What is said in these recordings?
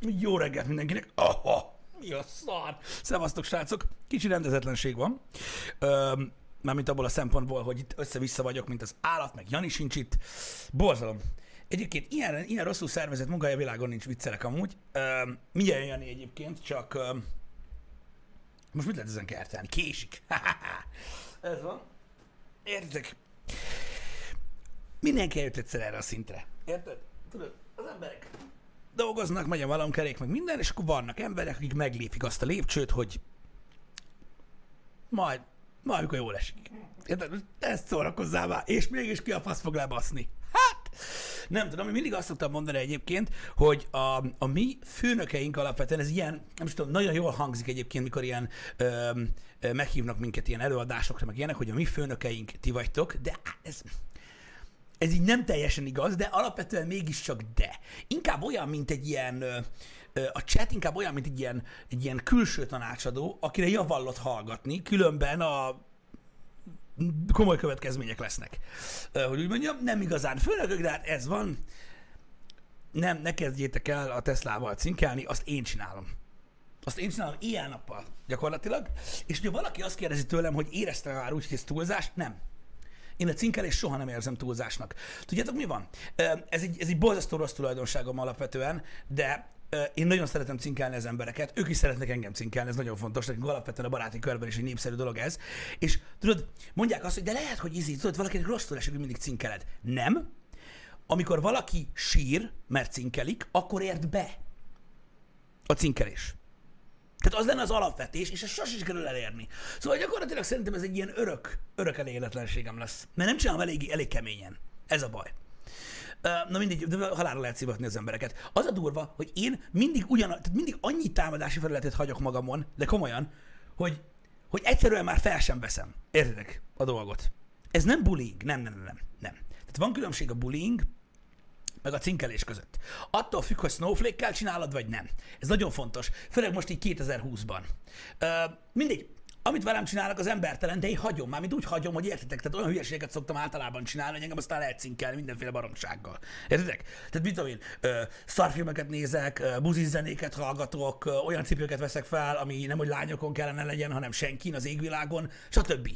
Jó reggelt mindenkinek. Aha, mi a szar? Szevasztok, srácok. Kicsi rendezetlenség van. Öm, mármint abból a szempontból, hogy itt össze-vissza vagyok, mint az állat, meg Jani sincs itt. Borzalom. Egyébként ilyen, ilyen rosszul szervezett munkája világon nincs viccelek amúgy. Öm, milyen Jani egyébként, csak öm, most mit lehet ezen kertelni? Késik. Ez van. Értitek? Mindenki eljött egyszer erre a szintre. Érted? Tudod, az emberek dolgoznak, megy a valamkerék, meg minden, és akkor vannak emberek, akik meglépik azt a lépcsőt, hogy majd, majd amikor jól esik. Ezt szórakozzál már, és mégis ki a fasz fog lebaszni. Hát, nem tudom, én mindig azt szoktam mondani egyébként, hogy a, a mi főnökeink alapvetően, ez ilyen, nem is tudom, nagyon jól hangzik egyébként, mikor ilyen ö, meghívnak minket ilyen előadásokra, meg ilyenek, hogy a mi főnökeink ti vagytok, de ez, ez így nem teljesen igaz, de alapvetően mégiscsak de. Inkább olyan, mint egy ilyen, a chat inkább olyan, mint egy ilyen, egy ilyen külső tanácsadó, akire javallott hallgatni, különben a komoly következmények lesznek. Hogy úgy mondjam, nem igazán főnökök, de hát ez van. Nem, ne kezdjétek el a Teslával cinkelni, azt én csinálom. Azt én csinálom ilyen nappal gyakorlatilag. És hogyha valaki azt kérdezi tőlem, hogy éreztem már úgy, hogy ez túlzás, nem. Én a cinkelést soha nem érzem túlzásnak. Tudjátok, mi van? Ez egy, ez egy borzasztó rossz tulajdonságom alapvetően, de én nagyon szeretem cinkelni az embereket, ők is szeretnek engem cinkelni, ez nagyon fontos, nekünk alapvetően a baráti körben is egy népszerű dolog ez. És tudod, mondják azt, hogy de lehet, hogy izi, tudod, valakinek rosszul esik, hogy mindig cinkeled. Nem. Amikor valaki sír, mert cinkelik, akkor ért be a cinkelés. Tehát az lenne az alapvetés, és ezt sosem sikerül elérni. Szóval gyakorlatilag szerintem ez egy ilyen örök, örök elégedetlenségem lesz. Mert nem csinálom elég, elég keményen. Ez a baj. Na mindegy, de halálra lehet szivatni az embereket. Az a durva, hogy én mindig ugyan, tehát mindig annyi támadási felületet hagyok magamon, de komolyan, hogy, hogy egyszerűen már fel sem veszem. Értitek a dolgot? Ez nem bullying. Nem, nem, nem. nem. Tehát van különbség a bullying, meg a cinkelés között. Attól függ, hogy snowflake-kel csinálod, vagy nem. Ez nagyon fontos, főleg most így 2020-ban. Ö, mindegy, amit velem csinálnak, az embertelen, de én hagyom, már mint úgy hagyom, hogy értitek, tehát olyan hülyeségeket szoktam általában csinálni, hogy engem aztán lehet cinkelni mindenféle baromsággal. Értitek? Tehát mit tudom én, ö, szarfilmeket nézek, buzizenéket hallgatok, ö, olyan cipőket veszek fel, ami nem hogy lányokon kellene legyen, hanem senkin az égvilágon, stb.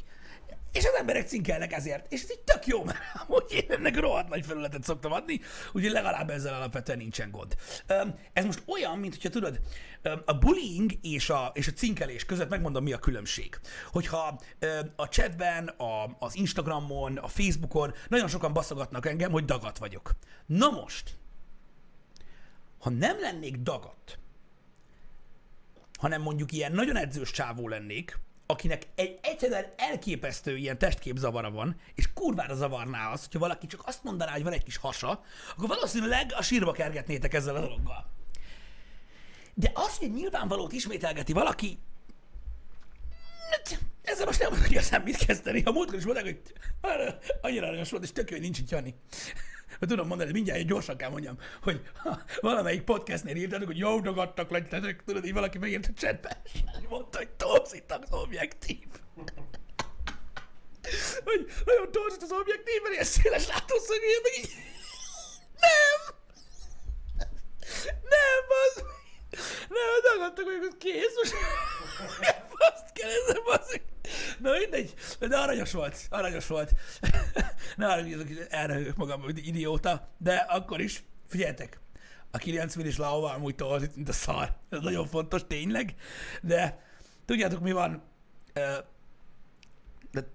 És az emberek cinkelnek ezért. És ez így tök jó, mert amúgy én ennek rohadt nagy felületet szoktam adni, úgyhogy legalább ezzel alapvetően nincsen gond. Ez most olyan, mint hogyha tudod, a bullying és a, és a cinkelés között megmondom, mi a különbség. Hogyha a chatben, a, az Instagramon, a Facebookon nagyon sokan baszogatnak engem, hogy dagat vagyok. Na most, ha nem lennék dagat, hanem mondjuk ilyen nagyon edzős csávó lennék, akinek egy egyszerűen elképesztő ilyen testképzavara van, és kurvára zavarná az, hogyha valaki csak azt mondaná, hogy van egy kis hasa, akkor valószínűleg a sírba kergetnétek ezzel a dologgal. De az, hogy nyilvánvalót ismételgeti valaki, hát, ezzel most nem igazán mit kezdeni. A múltkor is mondták, hogy annyira aranyos volt, és tök jó, hogy nincs itt Jani. Mert tudom mondani, hogy mindjárt gyorsan kell mondjam, hogy valamelyik podcastnél írtatok, hogy jó dagadtak lettetek, tudod, így valaki megírt a chatbe, és mondta, hogy torzítak az objektív. hogy nagyon torzít az objektív, mert ilyen széles látószögűje, meg így... Nem! Nem, az... Nem, dagadtak, hogy kész, most... Faszt kell ezzel? Na mindegy, de aranyos volt, aranyos volt. Ne haragudjatok, hogy elröhögök magam, hogy idióta, de akkor is, figyeljetek, a 9 millis laova amúgy torzít, mint a szar. Ez nagyon fontos, tényleg, de tudjátok mi van? De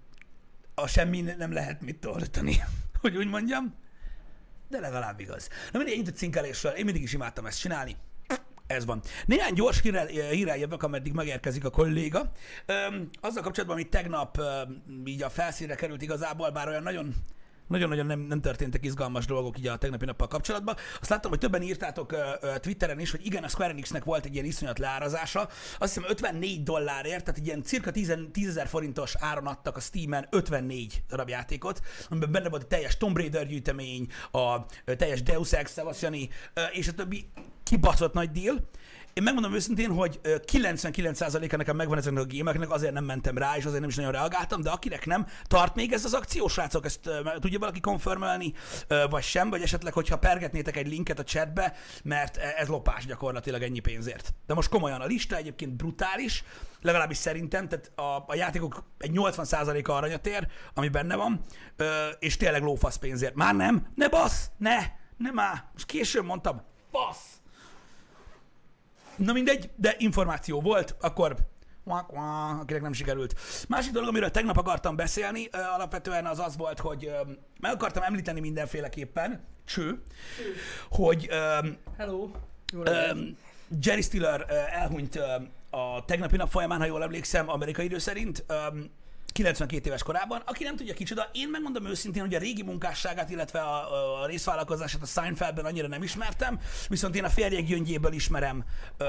a semmi nem lehet mit torzítani, hogy úgy mondjam, de legalább igaz. Na mindegy, ennyit a cinkelésről, én mindig is imádtam ezt csinálni. Ez van. Néhány gyors hírrel, hírrel jövök, ameddig megérkezik a kolléga. Öm, azzal kapcsolatban, amit tegnap öm, így a felszínre került igazából, bár olyan nagyon nagyon-nagyon nem, nem történtek izgalmas dolgok így a tegnapi nappal kapcsolatban. Azt láttam, hogy többen írtátok ö, Twitteren is, hogy igen, a Square Enixnek volt egy ilyen iszonyat leárazása. Azt hiszem 54 dollárért, tehát ilyen cirka 10 ezer forintos áron adtak a Steam-en 54 darab játékot, amiben benne volt a teljes Tomb Raider gyűjtemény, a teljes Deus Ex, Szevasz Jani, ö, és a többi kibaszott nagy deal. Én megmondom őszintén, hogy ö, 99%-a nekem megvan ezeknek a gémeknek, azért nem mentem rá, és azért nem is nagyon reagáltam, de akinek nem, tart még ez az akció, srácok, ezt tudja valaki konfirmálni, vagy sem, vagy esetleg, hogyha pergetnétek egy linket a chatbe, mert e- ez lopás gyakorlatilag ennyi pénzért. De most komolyan, a lista egyébként brutális, legalábbis szerintem, tehát a, a játékok egy 80%-a aranyat ér, ami benne van, és tényleg lófasz pénzért. Már nem? Ne basz! Ne! Ne már! Most későn mondtam, fasz! Na mindegy, de információ volt, akkor akinek nem sikerült. Másik dolog, amiről tegnap akartam beszélni, alapvetően az az volt, hogy meg akartam említeni mindenféleképpen, cső, hogy Hello. Jerry Stiller elhunyt a tegnapi nap folyamán, ha jól emlékszem, amerikai idő szerint. 92 éves korában. Aki nem tudja kicsoda, én megmondom őszintén, hogy a régi munkásságát, illetve a, a részvállalkozását a Seinfeldben annyira nem ismertem, viszont én a férjek gyöngyéből ismerem ö,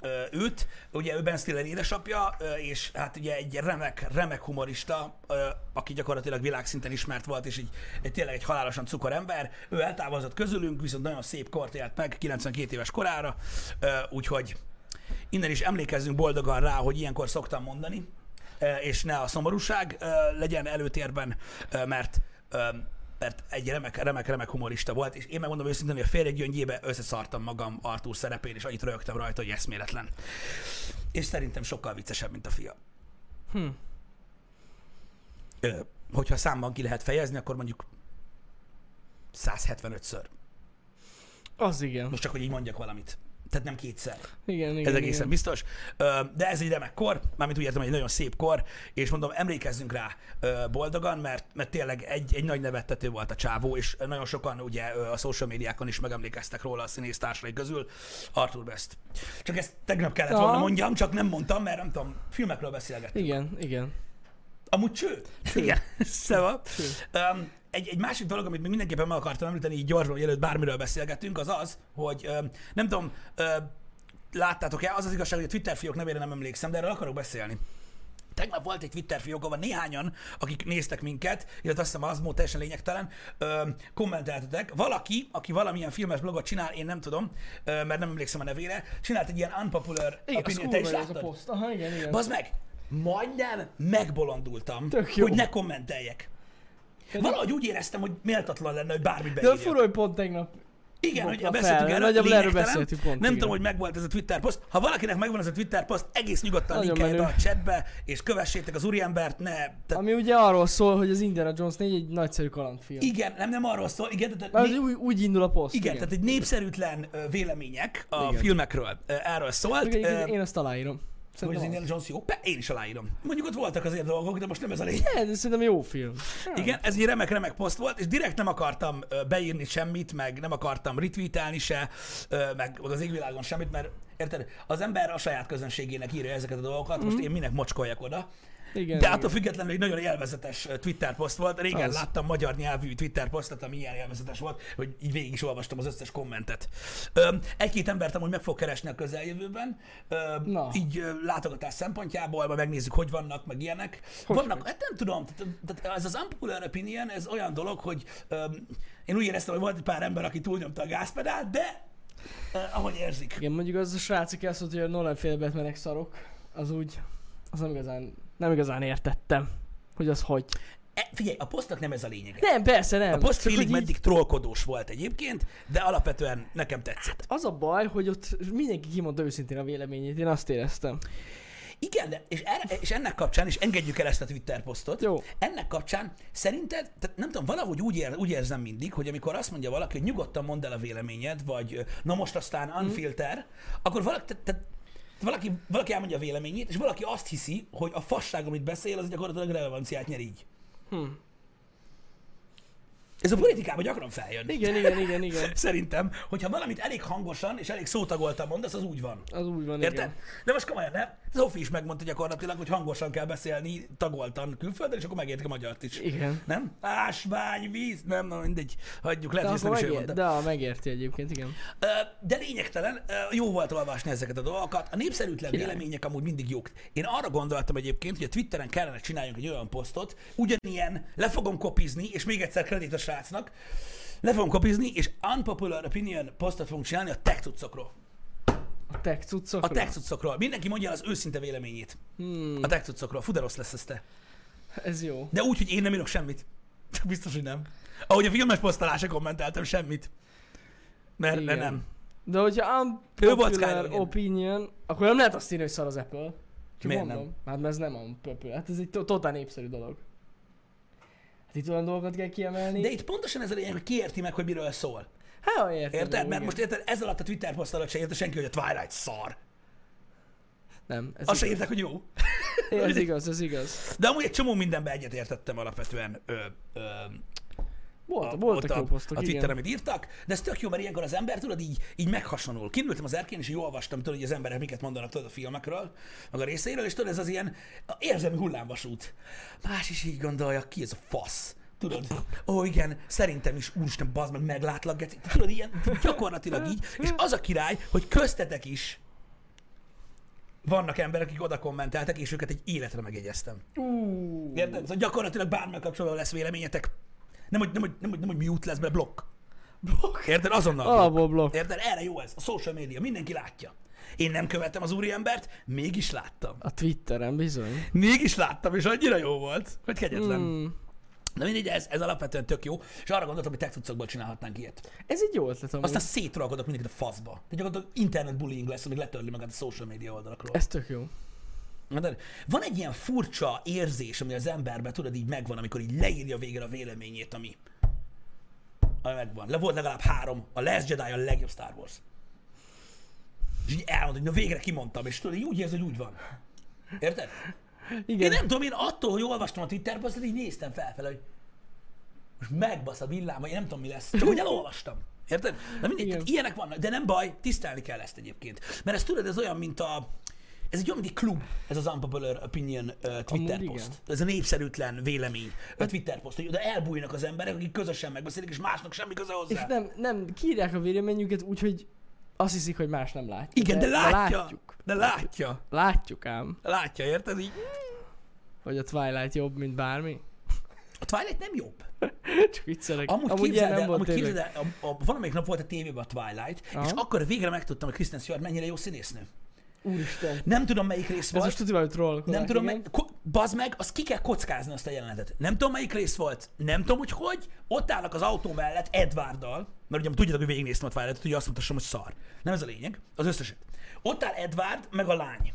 ö, őt. Ugye ő Ben Stiller édesapja, ö, és hát ugye egy remek, remek humorista, ö, aki gyakorlatilag világszinten ismert volt, és egy, egy tényleg egy halálosan cukor ember. Ő eltávozott közülünk, viszont nagyon szép kort élt meg, 92 éves korára, ö, úgyhogy innen is emlékezzünk boldogan rá, hogy ilyenkor szoktam mondani, és ne a szomorúság eh, legyen előtérben, eh, mert eh, mert egy remek, remek, remek humorista volt, és én megmondom őszintén, hogy a férjek gyöngyébe összeszartam magam Arthur szerepén, és annyit rögtem rajta, hogy eszméletlen. És szerintem sokkal viccesebb, mint a fia. Hm. Ö, hogyha számban ki lehet fejezni, akkor mondjuk 175-ször. Az igen. Most csak, hogy így mondjak valamit. Tehát nem kétszer. Igen, igen. Ez egészen igen. biztos. De ez egy remek kor, mármint úgy értem, egy nagyon szép kor, és mondom, emlékezzünk rá boldogan, mert, mert tényleg egy, egy nagy nevettető volt a csávó, és nagyon sokan ugye a social médiákon is megemlékeztek róla a színész társai közül, Arthur Best. Csak ezt tegnap kellett Aha. volna mondjam, csak nem mondtam, mert nem tudom, filmekről beszélgettünk. Igen, igen. Amúgy cső. Igen. Szóval. Cső. Um, egy, egy másik dolog, amit még mindenképpen meg akartam említeni, így gyorsan, mielőtt bármiről beszélgetünk, az az, hogy um, nem tudom, uh, láttátok-e, az az igazság, hogy a Twitter fiók nevére nem emlékszem, de erről akarok beszélni. Tegnap volt egy Twitter fiók, ahol néhányan, akik néztek minket, illetve azt hiszem az volt teljesen lényegtelen, ö, kommenteltetek. Valaki, aki valamilyen filmes blogot csinál, én nem tudom, ö, mert nem emlékszem a nevére, csinált egy ilyen unpopular Igen, opinion. Te is ez a láttad? poszt. Aha, igen, igen. Bazd meg! Majdnem megbolondultam, hogy ne kommenteljek. Valahogy úgy éreztem, hogy méltatlan lenne, hogy bármit De a beírjak. fura, hogy pont tegnap Igen, hogy beszéltünk erről, Nagyjából erről beszéltünk pont, Nem igen. tudom, hogy megvolt ez a Twitter poszt. Ha valakinek megvan ez a Twitter poszt, egész nyugodtan Nagyon linkelje be menő. a chatbe, és kövessétek az úriembert, ne... Tehát, Ami ugye arról szól, hogy az Indiana Jones 4 egy nagyszerű kalandfilm. igen, nem, nem arról szól, igen, tehát, Mert né- úgy, úgy indul a poszt. igen, tehát egy népszerűtlen vélemények a Igen. filmekről erről szólt. Igen, igen, én azt aláírom. Hogy az Szerintem Indiana Jones jó? Be, én is aláírom. Mondjuk ott voltak azért dolgok, de most nem ez a lényeg. de szerintem jó film. Igen, ez egy remek-remek poszt volt, és direkt nem akartam beírni semmit, meg nem akartam retweetelni se, meg, meg az égvilágon semmit, mert érted, az ember a saját közönségének írja ezeket a dolgokat, most én minek mocskoljak oda. Igen, De igen. attól függetlenül egy nagyon élvezetes Twitter poszt volt. Régen Az. láttam magyar nyelvű Twitter posztot, ami ilyen élvezetes volt, hogy így végig is olvastam az összes kommentet. Egy-két embert amúgy meg fog keresni a közeljövőben, Na. így látogatás szempontjából, majd megnézzük, hogy vannak, meg ilyenek. Hogy vannak, hát nem tudom, tehát, ez az unpopular opinion, ez olyan dolog, hogy én úgy éreztem, hogy volt egy pár ember, aki túlnyomta a gázpedált, de ö, ahogy érzik. Igen, mondjuk az a srác, aki azt mondta, hogy a Nolan féle Batmanek szarok, az úgy, az nem igazán, nem igazán értettem, hogy az hogy. E, figyelj, a posztnak nem ez a lényege. Nem, persze nem. A poszt félig így- meddig trollkodós volt egyébként, de alapvetően nekem tetszett. Az a baj, hogy ott mindenki kimondta őszintén a véleményét, én azt éreztem. Igen, de és, erre, és ennek kapcsán, és engedjük el ezt a Twitter posztot, Jó. ennek kapcsán szerinted, tehát nem tudom, valahogy úgy, ér, úgy érzem mindig, hogy amikor azt mondja valaki, hogy nyugodtan mondd el a véleményed, vagy na most aztán Mhm. unfilter, akkor valaki, tehát, tehát valaki, valaki elmondja a véleményét, és valaki azt hiszi, hogy a fasság, amit beszél, az gyakorlatilag relevanciát nyer így. Hm. Ez a politikában gyakran feljön. Igen, igen, igen, igen. Szerintem, hogyha valamit elég hangosan és elég szótagoltan mondasz, az úgy van. Az úgy van, Érted? igen. De most komolyan, nem? Zsófi is megmondta gyakorlatilag, hogy hangosan kell beszélni tagoltan külföldön, és akkor megértik a magyart is. Igen. Nem? Ásvány, víz, nem, na mindegy, hagyjuk, lehet, hogy nem is ő mondta. de megérti egyébként, igen. De lényegtelen, jó volt olvasni ezeket a dolgokat. A népszerűtlen Király. vélemények amúgy mindig jók. Én arra gondoltam egyébként, hogy a Twitteren kellene csináljunk egy olyan posztot, ugyanilyen, le fogom kopizni, és még egyszer kredit a srácnak, Le fogom kopizni, és unpopular opinion posztot fogunk csinálni a tech cuccokról. A tech cuccokról? A tech cuccokról. Mindenki mondja el az őszinte véleményét. Hmm, A tech cuccokról. Fú, de rossz lesz ez te. ez jó. De úgy, hogy én nem írok semmit. Biztos, hogy nem. Ahogy a filmes posztolásra kommenteltem semmit. Mert, Igen. nem. De hogyha unpopular opinion, akkor nem lehet azt írni, hogy szar az Apple. Csak Miért mondom. Hát mert ez nem unpopular. Hát ez egy to- totál népszerű dolog. Hát itt olyan dolgokat kell kiemelni. De itt pontosan ez a lényeg, hogy ki érti meg, hogy miről szól. Hát, érted. Érted? Mert igen. most érted, ez alatt a Twitter poszt alatt se érte senki, hogy a Twilight szar. Nem, ez Azt se értek, hogy jó. Ez igaz, ez igaz. De amúgy egy csomó mindenben egyet értettem alapvetően ö, ö, Volt, a, voltak jó a, posztok, a Twitteren, igen. amit írtak, de ez tök jó, mert ilyenkor az ember, tudod, így, így meghasonul. Kinültem az erkén, és így olvastam, tudod, hogy az emberek miket mondanak tudod, a filmekről, meg a részeiről, és tudod, ez az ilyen érzelmi hullámvasút. Más is így gondolja, ki ez a fasz. Tudod, ó igen, szerintem is, úristen, bazd meg, meglátlak, geci. Tudod, ilyen gyakorlatilag így. És az a király, hogy köztetek is vannak emberek, akik oda kommenteltek, és őket egy életre megjegyeztem. Ú, Érted? Szóval gyakorlatilag bármilyen kapcsolatban lesz véleményetek. Nem, hogy, nem, hogy, nem, hogy, nem, hogy mute lesz, mert blokk. blokk. Érted? Azonnal. Alapból blokk. Érted? Erre jó ez. A social media. Mindenki látja. Én nem követtem az úriembert, mégis láttam. A Twitteren bizony. Mégis láttam, és annyira jó volt, hogy kegyetlen. Mm. De mindegy, ez, ez alapvetően tök jó, és arra gondoltam, hogy tech cuccokból csinálhatnánk ilyet. Ez egy jó ötlet amúgy. Aztán szétrolkodok mindenkit a faszba. De gyakorlatilag internet bullying lesz, amíg letörli magát a social media oldalakról. Ez tök jó. Van egy ilyen furcsa érzés, ami az emberben, tudod, így megvan, amikor így leírja végre a véleményét, ami, ami megvan. Le volt legalább három, a Last Jedi a legjobb Star Wars. És így elmondta, hogy na végre kimondtam, és tudod, így úgy érzi, hogy úgy van. Érted? Igen. Én nem tudom, én attól, hogy olvastam a Twitter posztot, így néztem felfele, hogy most megbasz a villám, én nem tudom, mi lesz. Csak hogy elolvastam. Érted? Igen. tehát ilyenek vannak, de nem baj, tisztelni kell ezt egyébként. Mert ez tudod, ez olyan, mint a, ez egy olyan, mint egy klub, ez az Unpopular Opinion uh, Twitter Amúgy poszt. igen. Ez a népszerűtlen vélemény a Twitter poszt, hogy oda elbújnak az emberek, akik közösen megbeszélik, és másnak semmi köze És hozzá. nem, nem, kiírják a véleményüket úgy, hogy azt hiszik, hogy más nem látja. Igen, de, látja. látjuk. De látja. Látjuk ám, Látja, érted? Így, hogy a Twilight jobb, mint bármi. a Twilight nem jobb. Csak viccelek. Amúgy, Amúgy képzeld nem el, amúgy képzeld el, a, a, valamelyik nap volt a tévében a Twilight, Aha. és akkor végre megtudtam, hogy Kristen Stewart mennyire jó színésznő. Úristen. Nem tudom, melyik rész Ez volt. most tudja, hogy trollkodás. Nem tudom, mely, ko, bazd meg, azt ki kell kockázni azt a jelenetet. Nem tudom, melyik rész volt. Nem tudom, hogy hogy. Ott állnak az autó mellett Edwarddal, mert ugye tudjátok, hogy végignéztem a Twilight-ot, hogy azt mutassam, hogy szar. Nem ez a lényeg, az összeset. Ott áll Edward, meg a lány.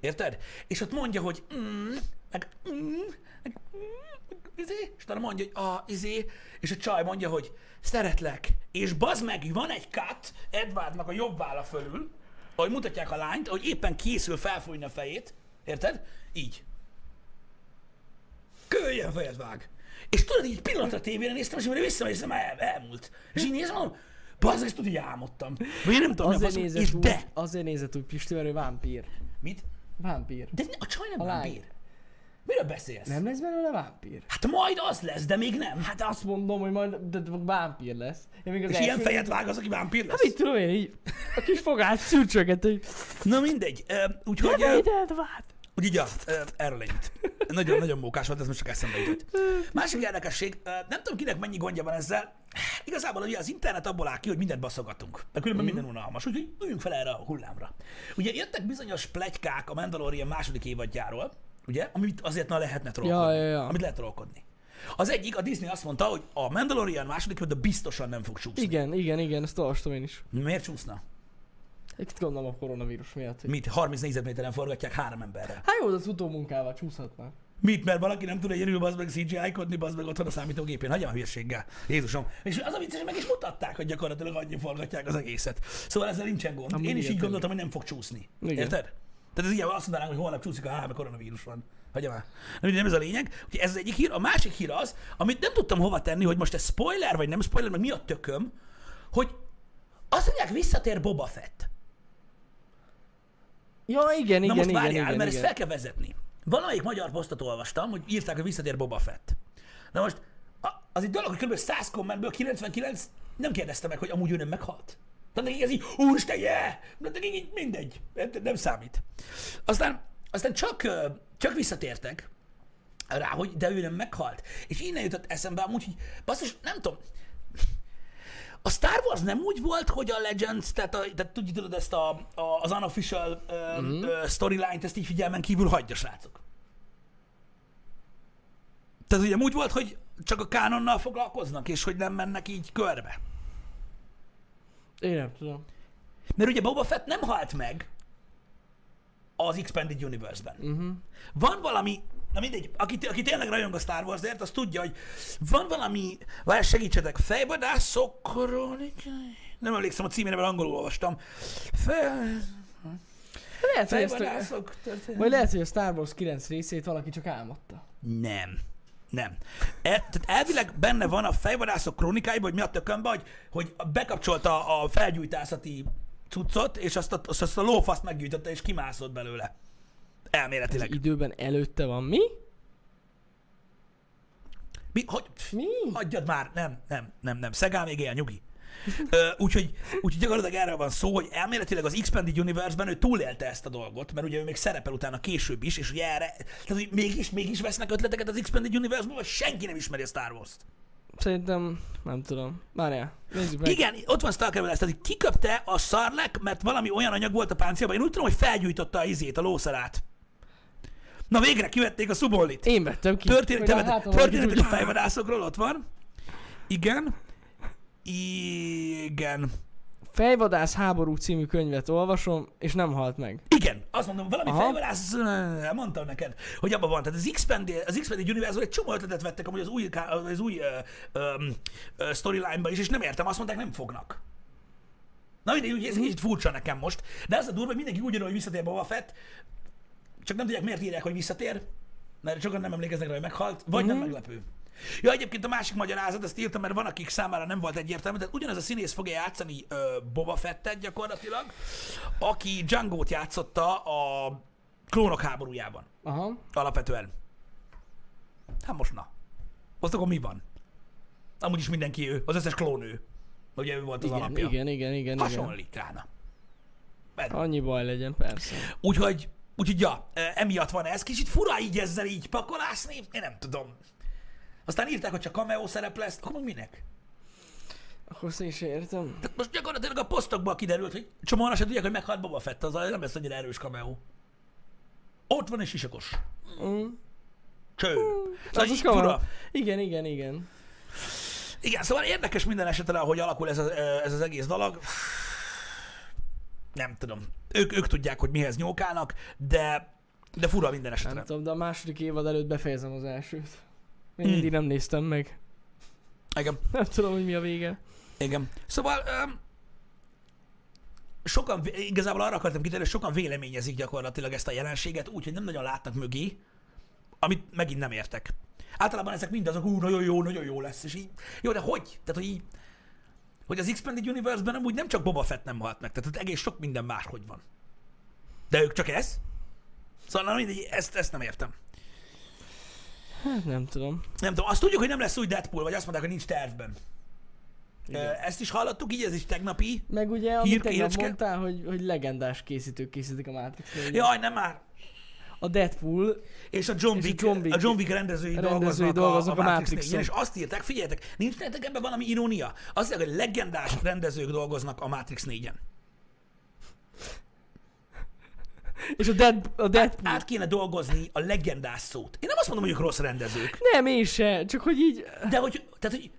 Érted? És ott mondja, hogy mm, meg mm, meg mm, izé, és utána mondja, hogy a izé, és a csaj mondja, hogy szeretlek. És bazd meg, van egy cut Edwardnak a jobb válla fölül, ahogy mutatják a lányt, hogy éppen készül felfújni a fejét, érted? Így. Kőjen fejet vág. És tudod, így pillanatra tévére néztem, és mire visszamegy, hiszem, el, elmúlt. És így nézem, mondom, bazd, ezt tudja, hogy álmodtam. Vagy én nem tudom, Azért nézett és úgy, de. azért nézett úgy Pisti, mert ő vámpír. Mit? Vámpír. De a csaj nem A vámpír. Miről beszélsz? Nem lesz belőle vámpír? Hát majd az lesz, de még nem. Hát azt mondom, hogy majd de, vámpír lesz. Én még az És ilyen első- fejet vág az, aki vámpír Hát lesz. mit tudom én, így a kis fogát szürcsöget, hogy Na mindegy. Úgyhogy, nem ide, Edward. úgyhogy ja, ö, erről ennyit. Nagyon, nagyon mókás volt, ez most csak eszembe jutott. Másik érdekesség, nem tudom kinek mennyi gondja van ezzel. Igazából ugye az internet abból áll ki, hogy mindent baszogatunk. De különben minden unalmas, úgyhogy üljünk fel erre a hullámra. Ugye jöttek bizonyos plegykák a Mandalorian második évadjáról, ugye, amit azért na lehetne trollkodni. Ja, ja, ja. Amit lehet trollkodni. Az egyik, a Disney azt mondta, hogy a Mandalorian második de biztosan nem fog csúszni. Igen, igen, igen, ezt olvastam én is. Miért csúszna? Itt gondolom a koronavírus miatt. Hogy... Mit? 30 négyzetméteren forgatják három emberrel. Hát jó, az utómunkával csúszhatnak. Mit? Mert valaki nem tud egyedül bazd meg CGI-kodni, bazd meg otthon a számítógépén. Hagyjam a hülyeséggel. Jézusom. És az a vicces, hogy meg is mutatták, hogy gyakorlatilag annyi forgatják az egészet. Szóval ezzel nincsen gond. Amúgy Én is így gondoltam, hogy nem fog csúszni. Igen. Érted? Tehát ez ilyen azt mondanánk, hogy holnap csúszik a három, koronavírus van. Hagyjam el. Nem, nem ez a lényeg. Ugye ez az egyik hír. A másik hír az, amit nem tudtam hova tenni, hogy most ez spoiler vagy nem spoiler, meg mi a tököm, hogy azt mondják, visszatér Boba Fett. Ja, igen, Na igen, most igen, várjál, igen, mert igen. ezt fel kell vezetni. Valamelyik magyar posztot olvastam, hogy írták, hogy visszatér Boba Fett. Na most az egy dolog, hogy kb. 100 kommentből 99 nem kérdezte meg, hogy amúgy ő nem meghalt. Tehát nekik ez így, úristen, yeah! Nekik így mindegy, Érted? nem számít. Aztán, aztán csak, csak visszatértek rá, hogy de ő nem meghalt. És innen jutott eszembe amúgy, hogy basszus, nem tudom, A Star Wars nem úgy volt, hogy a Legends, tehát, a, tehát tudjuk, tudod ezt a, a, az unofficial uh, uh, storyline-t, ezt így figyelmen kívül hagyja, srácok. Tehát ugye úgy volt, hogy csak a kánonnal foglalkoznak, és hogy nem mennek így körbe. Én nem tudom. Mert ugye Boba Fett nem halt meg az Expanded Universe-ben. Uh-huh. Van valami, na mindegy, aki, aki tényleg rajong a Star Warsért, az tudja, hogy van valami, várj, segítsetek, fejvadászok kronikai? Nem emlékszem a címére, mert angolul olvastam. Fe... Lehet, hogy ezt vagy lehet, hogy a Star Wars 9 részét valaki csak álmodta. Nem. Nem. E, tehát elvileg benne van a fejvadászok kronikáiban, hogy mi a tökönbe, hogy, hogy bekapcsolta a felgyújtászati cuccot, és azt a, azt, a lófaszt meggyújtotta, és kimászott belőle. Elméletileg. Az időben előtte van mi? Mi? Hogy? Mi? Hagyjad már, nem, nem, nem, nem. Szegál még él, nyugi. Úgyhogy, úgyhogy gyakorlatilag erről van szó, hogy elméletileg az Expanded Universe-ben ő túlélte ezt a dolgot, mert ugye ő még szerepel utána később is, és ugye erre, tehát hogy mégis, mégis vesznek ötleteket az Expanded Universe-ból, vagy senki nem ismeri a Star Wars-t. Szerintem, nem tudom. Várjál, nézzük meg. Igen, ott van Stalker Wars, tehát kiköpte a szarlek, mert valami olyan anyag volt a páncélban. Én úgy tudom, hogy felgyújtotta a izét, a lószarát. Na végre kivették a szubollit. Én vettem ki. Történet, Hogy a fejvadászokról ott van. Igen. Igen. Fejvadász háború című könyvet olvasom, és nem halt meg. Igen, azt mondom, valami Aha. fejvadász, mondtam neked, hogy abban van. Tehát az Expanded, az Expanded universe egy csomó ötletet vettek amúgy az új, az új ö, ö, storyline-ba is, és nem értem, azt mondták, nem fognak. Na mindegy, ez kicsit furcsa nekem most, de az a durva, hogy mindenki úgy írja, hogy visszatér Boba Fett, csak nem tudják, miért írják, hogy visszatér, mert sokan nem emlékeznek rá, hogy meghalt, vagy nem meglepő. Ja, egyébként a másik magyarázat, ezt írtam, mert van, akik számára nem volt egyértelmű, tehát ugyanaz a színész fogja játszani ö, Boba Fettet gyakorlatilag, aki Django-t játszotta a klónok háborújában Aha. alapvetően. Hát most na. Azt akkor mi van? Amúgy is mindenki ő, az összes klón ő. Ugye ő volt az Igen, alapja. igen, igen, igen, igen. Hasonlít rána. Benne. Annyi baj legyen, persze. Úgyhogy, úgyhogy ja, e, emiatt van ez. Kicsit fura így ezzel így pakolászni, én nem tudom. Aztán írták, hogy csak cameo szerep lesz, akkor meg minek? Akkor azt is értem. Tehát most gyakorlatilag a posztokból kiderült, hogy csomóan se tudják, hogy meghalt Boba Fett, az nem lesz annyira erős cameo. Ott van és isakos. Mm. Cső. Szóval Az fura. Igen, igen, igen. Igen, szóval érdekes minden esetre, ahogy alakul ez, a, ez az egész dolog. Nem tudom. Ők, ők tudják, hogy mihez nyókálnak, de, de fura minden esetre. Nem tudom, de a második évad előtt befejezem az elsőt. Hmm. mindig nem néztem meg. Igen. Nem tudom, hogy mi a vége. Igen. Szóval um, sokan, igazából arra akartam kitérni, hogy sokan véleményezik gyakorlatilag ezt a jelenséget úgy, hogy nem nagyon látnak mögé, amit megint nem értek. Általában ezek mind azok, ú, nagyon jó, nagyon jó lesz, és így, jó, de hogy? Tehát, hogy így, hogy az Expanded Universe-ben amúgy nem csak Boba Fett nem halt meg, tehát egész sok minden máshogy van. De ők csak ez? Szóval na mindegy, ezt, ezt nem értem. Hát nem tudom. Nem tudom, azt tudjuk, hogy nem lesz új Deadpool, vagy azt mondták, hogy nincs tervben. Igen. Ezt is hallottuk, így ez is tegnapi. Meg ugye, amit tegnap mondtál, hogy, hogy legendás készítők készítik a Matrix 4 Jaj, nem már. A Deadpool, És a John Wick, a John Wick rendezői, rendezői dolgoznak, dolgoznak a, a a Matrix Matrixon. 4 és azt írták, figyeljetek, nincs nektek ebben valami irónia? Azt mondják, hogy legendás rendezők dolgoznak a Matrix 4-en. És a, Dead, a Deadpool. Át kéne dolgozni a legendás szót. Én nem azt mondom, hogy ők rossz rendezők, Nem, én se, csak hogy így... de hogy, tehát, hogy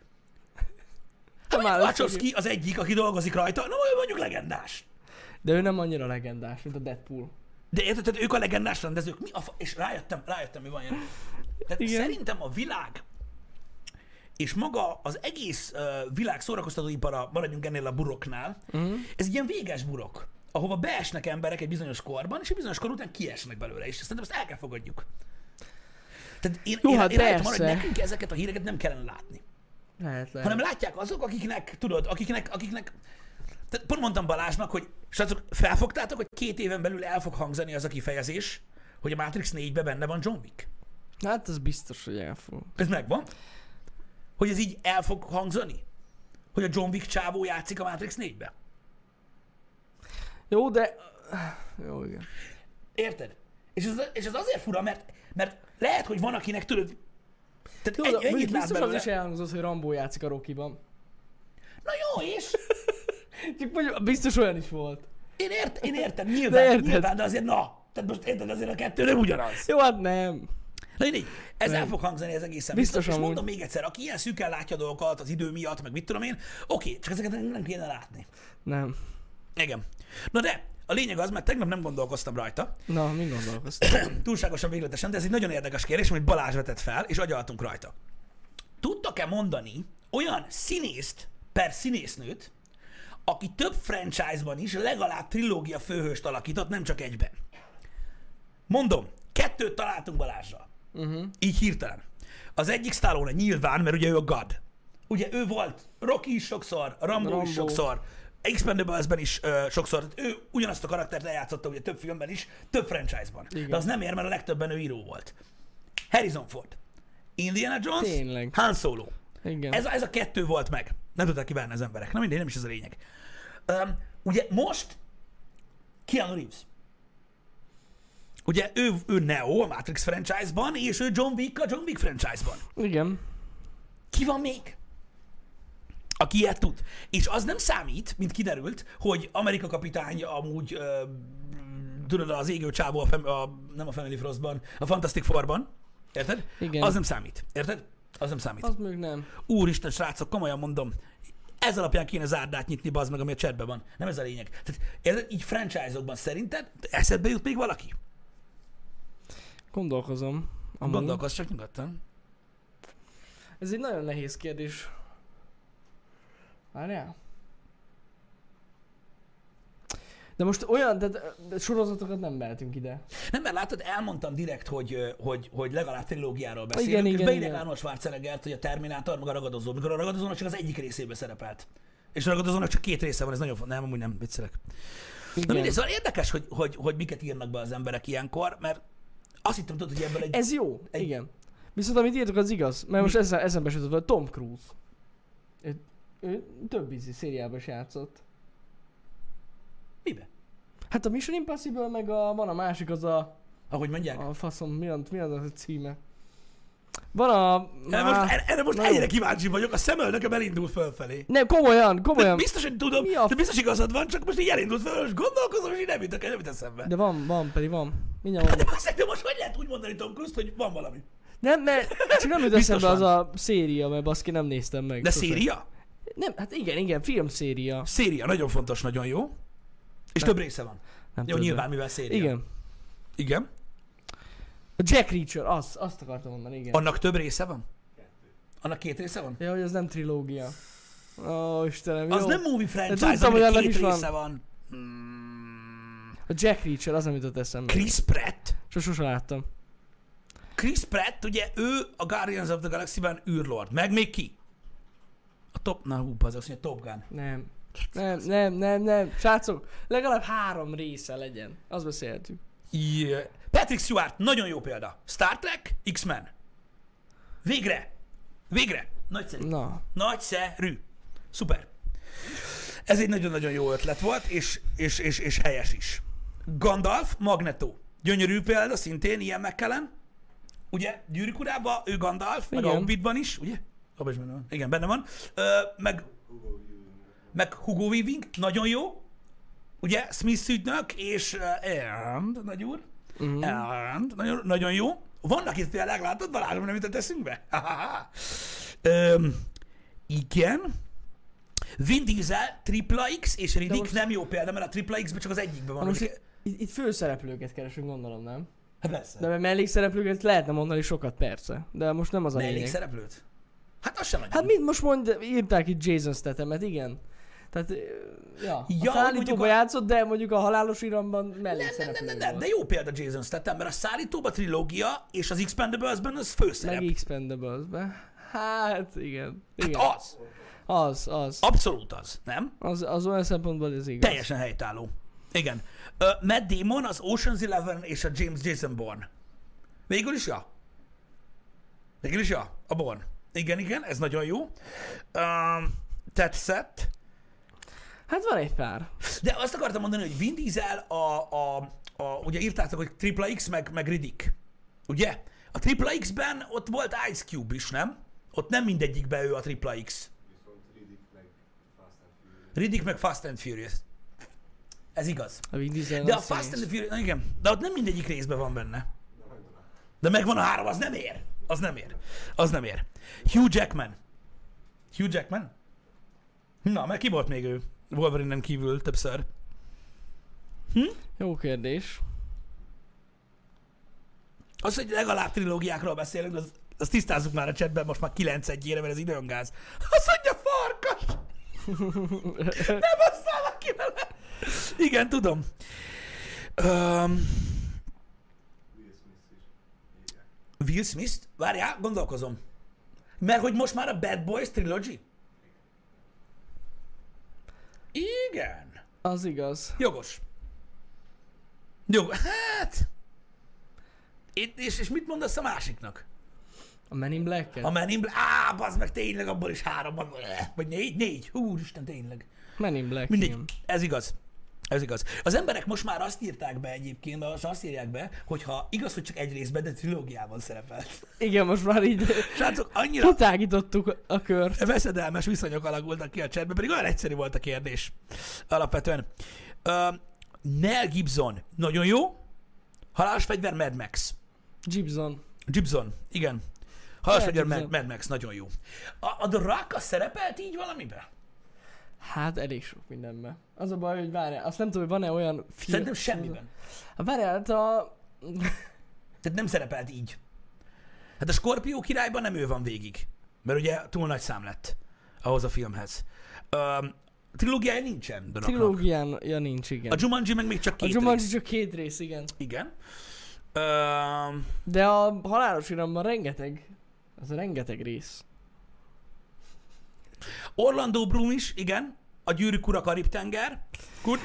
hát Wachowski az egyik, aki dolgozik rajta, na mondjuk legendás. De ő nem annyira legendás, mint a Deadpool. De érted, tehát ők a legendás rendezők. Mi a fa... És rájöttem, rájöttem, mi van ilyen. Tehát Igen. szerintem a világ és maga az egész uh, világ szórakoztatóipara, maradjunk ennél a buroknál, Uh-huh. ez ilyen véges burok, ahova beesnek emberek egy bizonyos korban, és egy bizonyos kor után kiesnek belőle, és szerintem ezt el kell fogadjuk. Tehát én, Jó, én, hát én rájöttem arra, hogy persze. nekünk ezeket a híreket nem kellene látni. Lehet, lehet. Hanem látják azok, akiknek, tudod, akiknek, akiknek tehát pont mondtam Balázsnak, hogy srácok, felfogtátok, hogy két éven belül el fog hangzani az a kifejezés, hogy a Matrix 4-ben benne van John Wick. Hát az biztos, hogy el fog. Ez megvan? Hogy ez így el fog hangzani? Hogy a John Wick csávó játszik a Matrix 4-be? Jó, de... Jó, igen. Érted? És ez, és ez azért fura, mert, mert lehet, hogy van, akinek tudod, tehát Jó, egy, de ennyit biztos belőle. az is elhangzott, hogy Rambó játszik a Rocky-ban. Na jó, és? Csak mondjuk, biztos olyan is volt. Én, ért, én értem, nyilván, De érted. nyilván, de azért na. Tehát most érted, azért a kettő nem ugyanaz. Jó, hát nem. Na mindegy, ez Nem. el fog hangzani ez egészen Biztos biztos. És mondom még egyszer, aki ilyen szűken látja dolgokat az idő miatt, meg mit tudom én, oké, csak ezeket nem kéne látni. Nem. Igen. Na de, a lényeg az, mert tegnap nem gondolkoztam rajta, Na, mi gondolkoztál? túlságosan végletesen, de ez egy nagyon érdekes kérdés, amit Balázs vetett fel, és agyaltunk rajta. Tudtak-e mondani olyan színészt per színésznőt, aki több franchise-ban is legalább trilógia főhőst alakított, nem csak egyben? Mondom, kettőt találtunk Balázsra. Uh-huh. Így hirtelen. Az egyik Stallone nyilván, mert ugye ő a God. Ugye ő volt Rocky is sokszor, Rambo, Rambo. is sokszor, Expendables-ben is uh, sokszor, ő ugyanazt a karaktert eljátszotta ugye több filmben is, több franchise-ban. Igen. De az nem ér, mert a legtöbben ő író volt. Harrison Ford. Indiana Jones, Tényleg. Han Solo. Igen. Ez, a- ez a kettő volt meg. Nem tudták kívánni az emberek. Na mindegy, nem is ez a lényeg. Um, ugye most Keanu Reeves. Ugye ő, ő Neo a Matrix franchise-ban, és ő John Wick a John Wick franchise-ban. Igen. Ki van még? Aki ilyet tud. És az nem számít, mint kiderült, hogy Amerika kapitány amúgy, ö, tudod, az égő csávó, a, fem, a, nem a Family Frostban, a Fantastic Fourban. Érted? Igen. Az nem számít. Érted? Az nem számít. Az még nem. Úristen, srácok, komolyan mondom, ez alapján kéne zárdát nyitni, bazd meg, ami a chatben van. Nem ez a lényeg. Tehát érted, így franchise-okban szerinted eszedbe jut még valaki? Gondolkozom. Amúgy. Gondolkozz csak nyugodtan. Ez egy nagyon nehéz kérdés. Várjál? De most olyan, de, de sorozatokat nem mehetünk ide. Nem, mert látod, elmondtam direkt, hogy, hogy, hogy legalább trilógiáról beszélünk, Igen, és igen, beírják igen. Arnold Schwarzeneggert, hogy a Terminátor, meg a ragadozó, mikor a ragadozónak csak az egyik részében szerepelt. És a ragadozónak csak két része van, ez nagyon fontos. Nem, amúgy nem, viccelek. Na Igen. mindegy, szóval érdekes, hogy, hogy, hogy miket írnak be az emberek ilyenkor, mert azt hittem, tudod, hogy ebből egy... Ez jó, Egy- igen. Viszont amit írtok, az igaz. Mert most ezen, ezen besütött, Tom Cruise. Ő, ő több ízi szériában is játszott. Mibe? Hát a Mission Impossible, meg a, van a másik, az a, Ahogy mondják. a faszom, mi, az, mi az a címe? Van a... Erre most, erre, erre most egyre kíváncsi vagyok, a szemöldököm elindult fölfelé. Nem, komolyan, De komolyan. biztos, hogy tudom, Mi a de biztos igazad van, csak most így elindult föl, és gondolkozom, és így nem jutok nem jut eszembe. De van, van, pedig van. Mindjárt Hát de mondom. azt de most hogy lehet úgy mondani Tom Cruise, hogy van valami? Nem, mert csak nem jut eszembe az a széria, mert baszki nem néztem meg. De széria? Nem, hát igen, igen, filmszéria. Széria, nagyon fontos, nagyon jó. És Nem. több része van. Nem Jó, nyilván, mivel széria. Igen. Igen. A Jack Reacher, az, azt akartam mondani, igen. Annak több része van? Annak két része van? Ja, hogy az nem trilógia. Ó, Istenem, Az jó. nem movie franchise, tudtam, hogy annak két van. része van. Hmm. A Jack Reacher, az nem jutott eszembe. Chris Pratt. Sos- Sose láttam. Chris Pratt, ugye ő a Guardians of the Galaxy-ben űrlord. Meg még ki? A top... Na, hú, az azt mondja, Top Gun. Nem. Nem, nem, nem, nem. Srácok, legalább három része legyen. Azt beszéltük. Yeah. Patrick Stewart, nagyon jó példa. Star Trek, X-Men. Végre. Végre. Nagyszerű. Na. Nagyszerű. Szuper. Ez egy nagyon-nagyon jó ötlet volt, és, és, és, és helyes is. Gandalf, Magneto. Gyönyörű példa, szintén ilyen McKellen. Ugye, Gyűrűk urában ő Gandalf, meg a Igen. Hobbitban is, ugye? Abban is benne van. Igen, benne van. Ö, meg, meg Hugo Weaving, nagyon jó. Ugye, Smith ügynök, és uh, and, nagy úr. Uh-huh. And, nagyon, nagyon jó. Vannak itt tényleg, látod, Balázsom nem jutott eszünkbe? Öm, igen. Vin Diesel, Tripla X és Riddick most- nem jó példa, mert a Tripla X-ben csak az egyikben van. Most... itt, itt főszereplőket keresünk, gondolom, nem? Hát persze. De mert mellékszereplőket lehetne mondani sokat, persze. De most nem az a lényeg. Mellékszereplőt? Hát az sem nagyon. Hát mit most mond, írták itt Jason Stathamet, igen. Tehát, ja, Ja, a szállítóba a- játszott, de mondjuk a halálos iramban nem, nem, nem, nem, nem, volt. de jó példa Jason Statham, mert a szállítóba trilógia és az Expendables-ben az főszerep. Meg Expendables-be. Hát, igen. igen. Hát az. Az, az. Abszolút az, nem? Az, az olyan szempontból ez igaz. Teljesen helytálló. Igen. Uh, Matt Damon, az Ocean's Eleven és a James Jason Bourne. Végül is ja. Végül is ja. A Bourne. Igen, igen, ez nagyon jó. Um, tetszett. Hát van egy pár. De azt akartam mondani, hogy Vin Diesel a, a, a ugye írtátok, hogy Triple X meg, meg Riddick. Ugye? A Triple X-ben ott volt Ice Cube is, nem? Ott nem mindegyikben ő a Triple X. Viszont Riddick meg Fast and Furious. Ez igaz. A Vin Diesel De a Fast and the Furious, na igen, de ott nem mindegyik részben van benne. De megvan a három, az nem ér. Az nem ér. Az nem ér. Hugh Jackman. Hugh Jackman? Na, mert ki volt még ő? Wolverine-en kívül többször. Jó kérdés. Az, hogy legalább trilógiákról beszélünk, az, azt tisztázzuk már a chatben, most már 9 egyére, mert ez időngáz. Azt mondja, farkas! Nem basszál ki vele! Igen, tudom. Um, Will Smith? Várjál, gondolkozom. Mert hogy most már a Bad Boys Trilogy? Igen. Az igaz. Jogos. Jó, hát... Itt, és, és mit mondasz a másiknak? A Men in black A Men in Black... Á, bazd meg, tényleg abból is három van. Vagy négy, négy. Úristen, tényleg. Men in Black. Mindegy, ez igaz. Ez igaz. Az emberek most már azt írták be egyébként, most azt írják be, hogyha igaz, hogy csak egy részben, de trilógiában szerepelt. Igen, most már így Srácok, annyira kitágítottuk a kört. veszedelmes viszonyok alakultak ki a chatben, pedig olyan egyszerű volt a kérdés. Alapvetően. Uh, Mel Gibson, nagyon jó. Halálos fegyver Mad Max. Gibson. Gibson, igen. Halálos Mel fegyver Mad. Mad Max, nagyon jó. A, a The Rock az szerepelt így valamiben? Hát elég sok mindenben. Az a baj, hogy várjál, azt nem tudom, hogy van-e olyan film... Szerintem semmiben. Hát várjál, hát a... Tehát nem szerepelt így. Hát a Skorpió királyban nem ő van végig. Mert ugye túl nagy szám lett ahhoz a filmhez. Um, trilógiája nincsen. The Rocknak. Trilógián, ja nincs, igen. A Jumanji meg még csak A két Jumanji rész. csak két rész, igen. Igen. Um, De a halálos iramban rengeteg, az rengeteg rész. Orlando Bloom is, igen. A Gyűrűk Ura Karib-tenger. Good.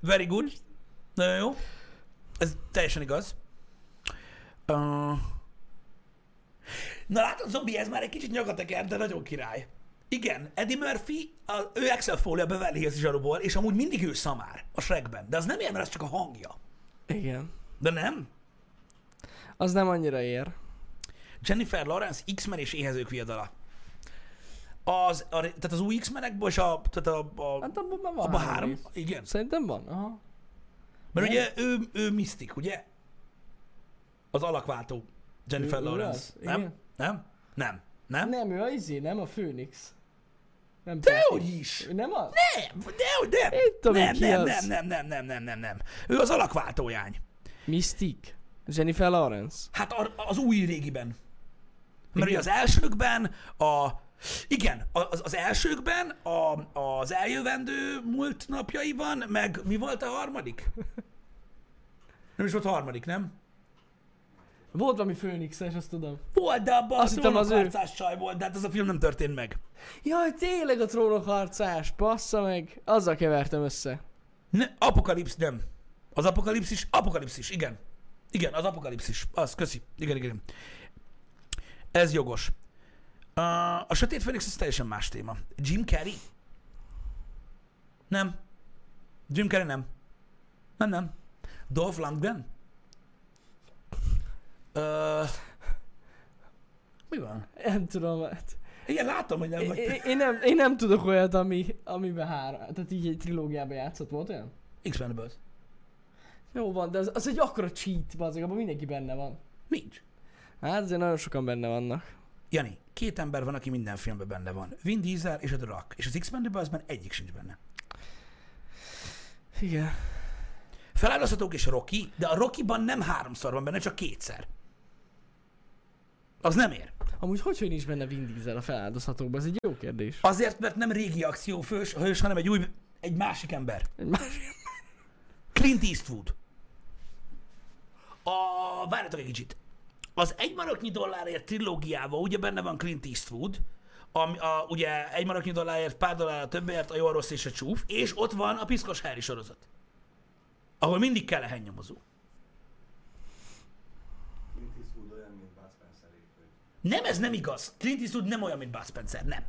Very good. Nagyon jó. Ez teljesen igaz. Uh... Na látod, zombi, ez már egy kicsit nyagateker, de nagyon király. Igen, Eddie Murphy, a, ő Axel Foley a Beverly Hills zsaruból, és amúgy mindig ő szamár a Shrekben. De az nem ér, mert az csak a hangja. Igen. De nem? Az nem annyira ér. Jennifer Lawrence, X-Men és éhezők viadala. Az, a, tehát az új X-menekből, és a, tehát a, a, Hát abban van abban három. rész. Igen. Szerintem van, aha. Mert Nem? ugye ő, ő Mystic, ugye? Az alakváltó Jennifer Ő- ő Lawrence. az? Nem? Nem? Nem? Nem? Nem, ő a izé, nem a Phoenix. Nem Dehogy is! Ő nem az? Nem! Dehogy nem! Én tudom, nem, nem, az. nem, nem, nem, nem, nem, nem, nem. Ő az alakváltójány. Mystique. Jennifer Lawrence. Hát a, az új régiben. Mert Igen. ugye az elsőkben a... Igen, az, az elsőkben a, az eljövendő múlt napjaiban, meg mi volt a harmadik? Nem is volt harmadik, nem? Volt valami és azt tudom. Volt, de abban Azt a hittem, az ő. csaj volt, de hát az a film nem történt meg. Jaj, tényleg a trónok harcás, passza meg. Azzal kevertem össze. Ne, apokalipsz nem. Az apokalipszis, apokalipszis, igen. Igen, az apokalipszis. Az, köszi. Igen. igen. Ez jogos. A Sötét Főnix ez teljesen más téma. Jim Carrey? Nem. Jim Carrey nem. Nem, nem. Dolph Lundgren? Uh, mi van? Nem tudom, hát. Igen, látom, hogy nem Én, vagy. én, én, nem, én nem tudok olyat, ami, amiben három, tehát így egy trilógiában játszott, volt olyan? X-Mendables. Jó van, de az, az egy akkora cheat, bazdmeg, abban mindenki benne van. Nincs. Hát azért nagyon sokan benne vannak. Jani, két ember van, aki minden filmben benne van. Vin Diesel és a The Rock. És az X-Mendablesben egyik sincs benne. Igen. Feláldozhatók és Rocky, de a Rockyban nem háromszor van benne, csak kétszer. Az nem ér. Amúgy hogy, hogy nincs benne Vin Diesel a feláldozhatókban? Ez egy jó kérdés. Azért, mert nem régi akciófős, hős, hanem egy új, egy másik ember. Egy másik. Clint Eastwood. A... Várjatok egy kicsit. Az egy maroknyi dollárért trilógiával ugye benne van Clint Eastwood, ami, a, ugye egy maroknyi dollárért, pár dollárra többért a jó, a rossz és a csúf, és ott van a Piszkos Harry sorozat. Ahol mindig kell a nyomozó. Olyan, mint Nem, ez nem igaz. Clint Eastwood nem olyan, mint Bud Spencer, nem.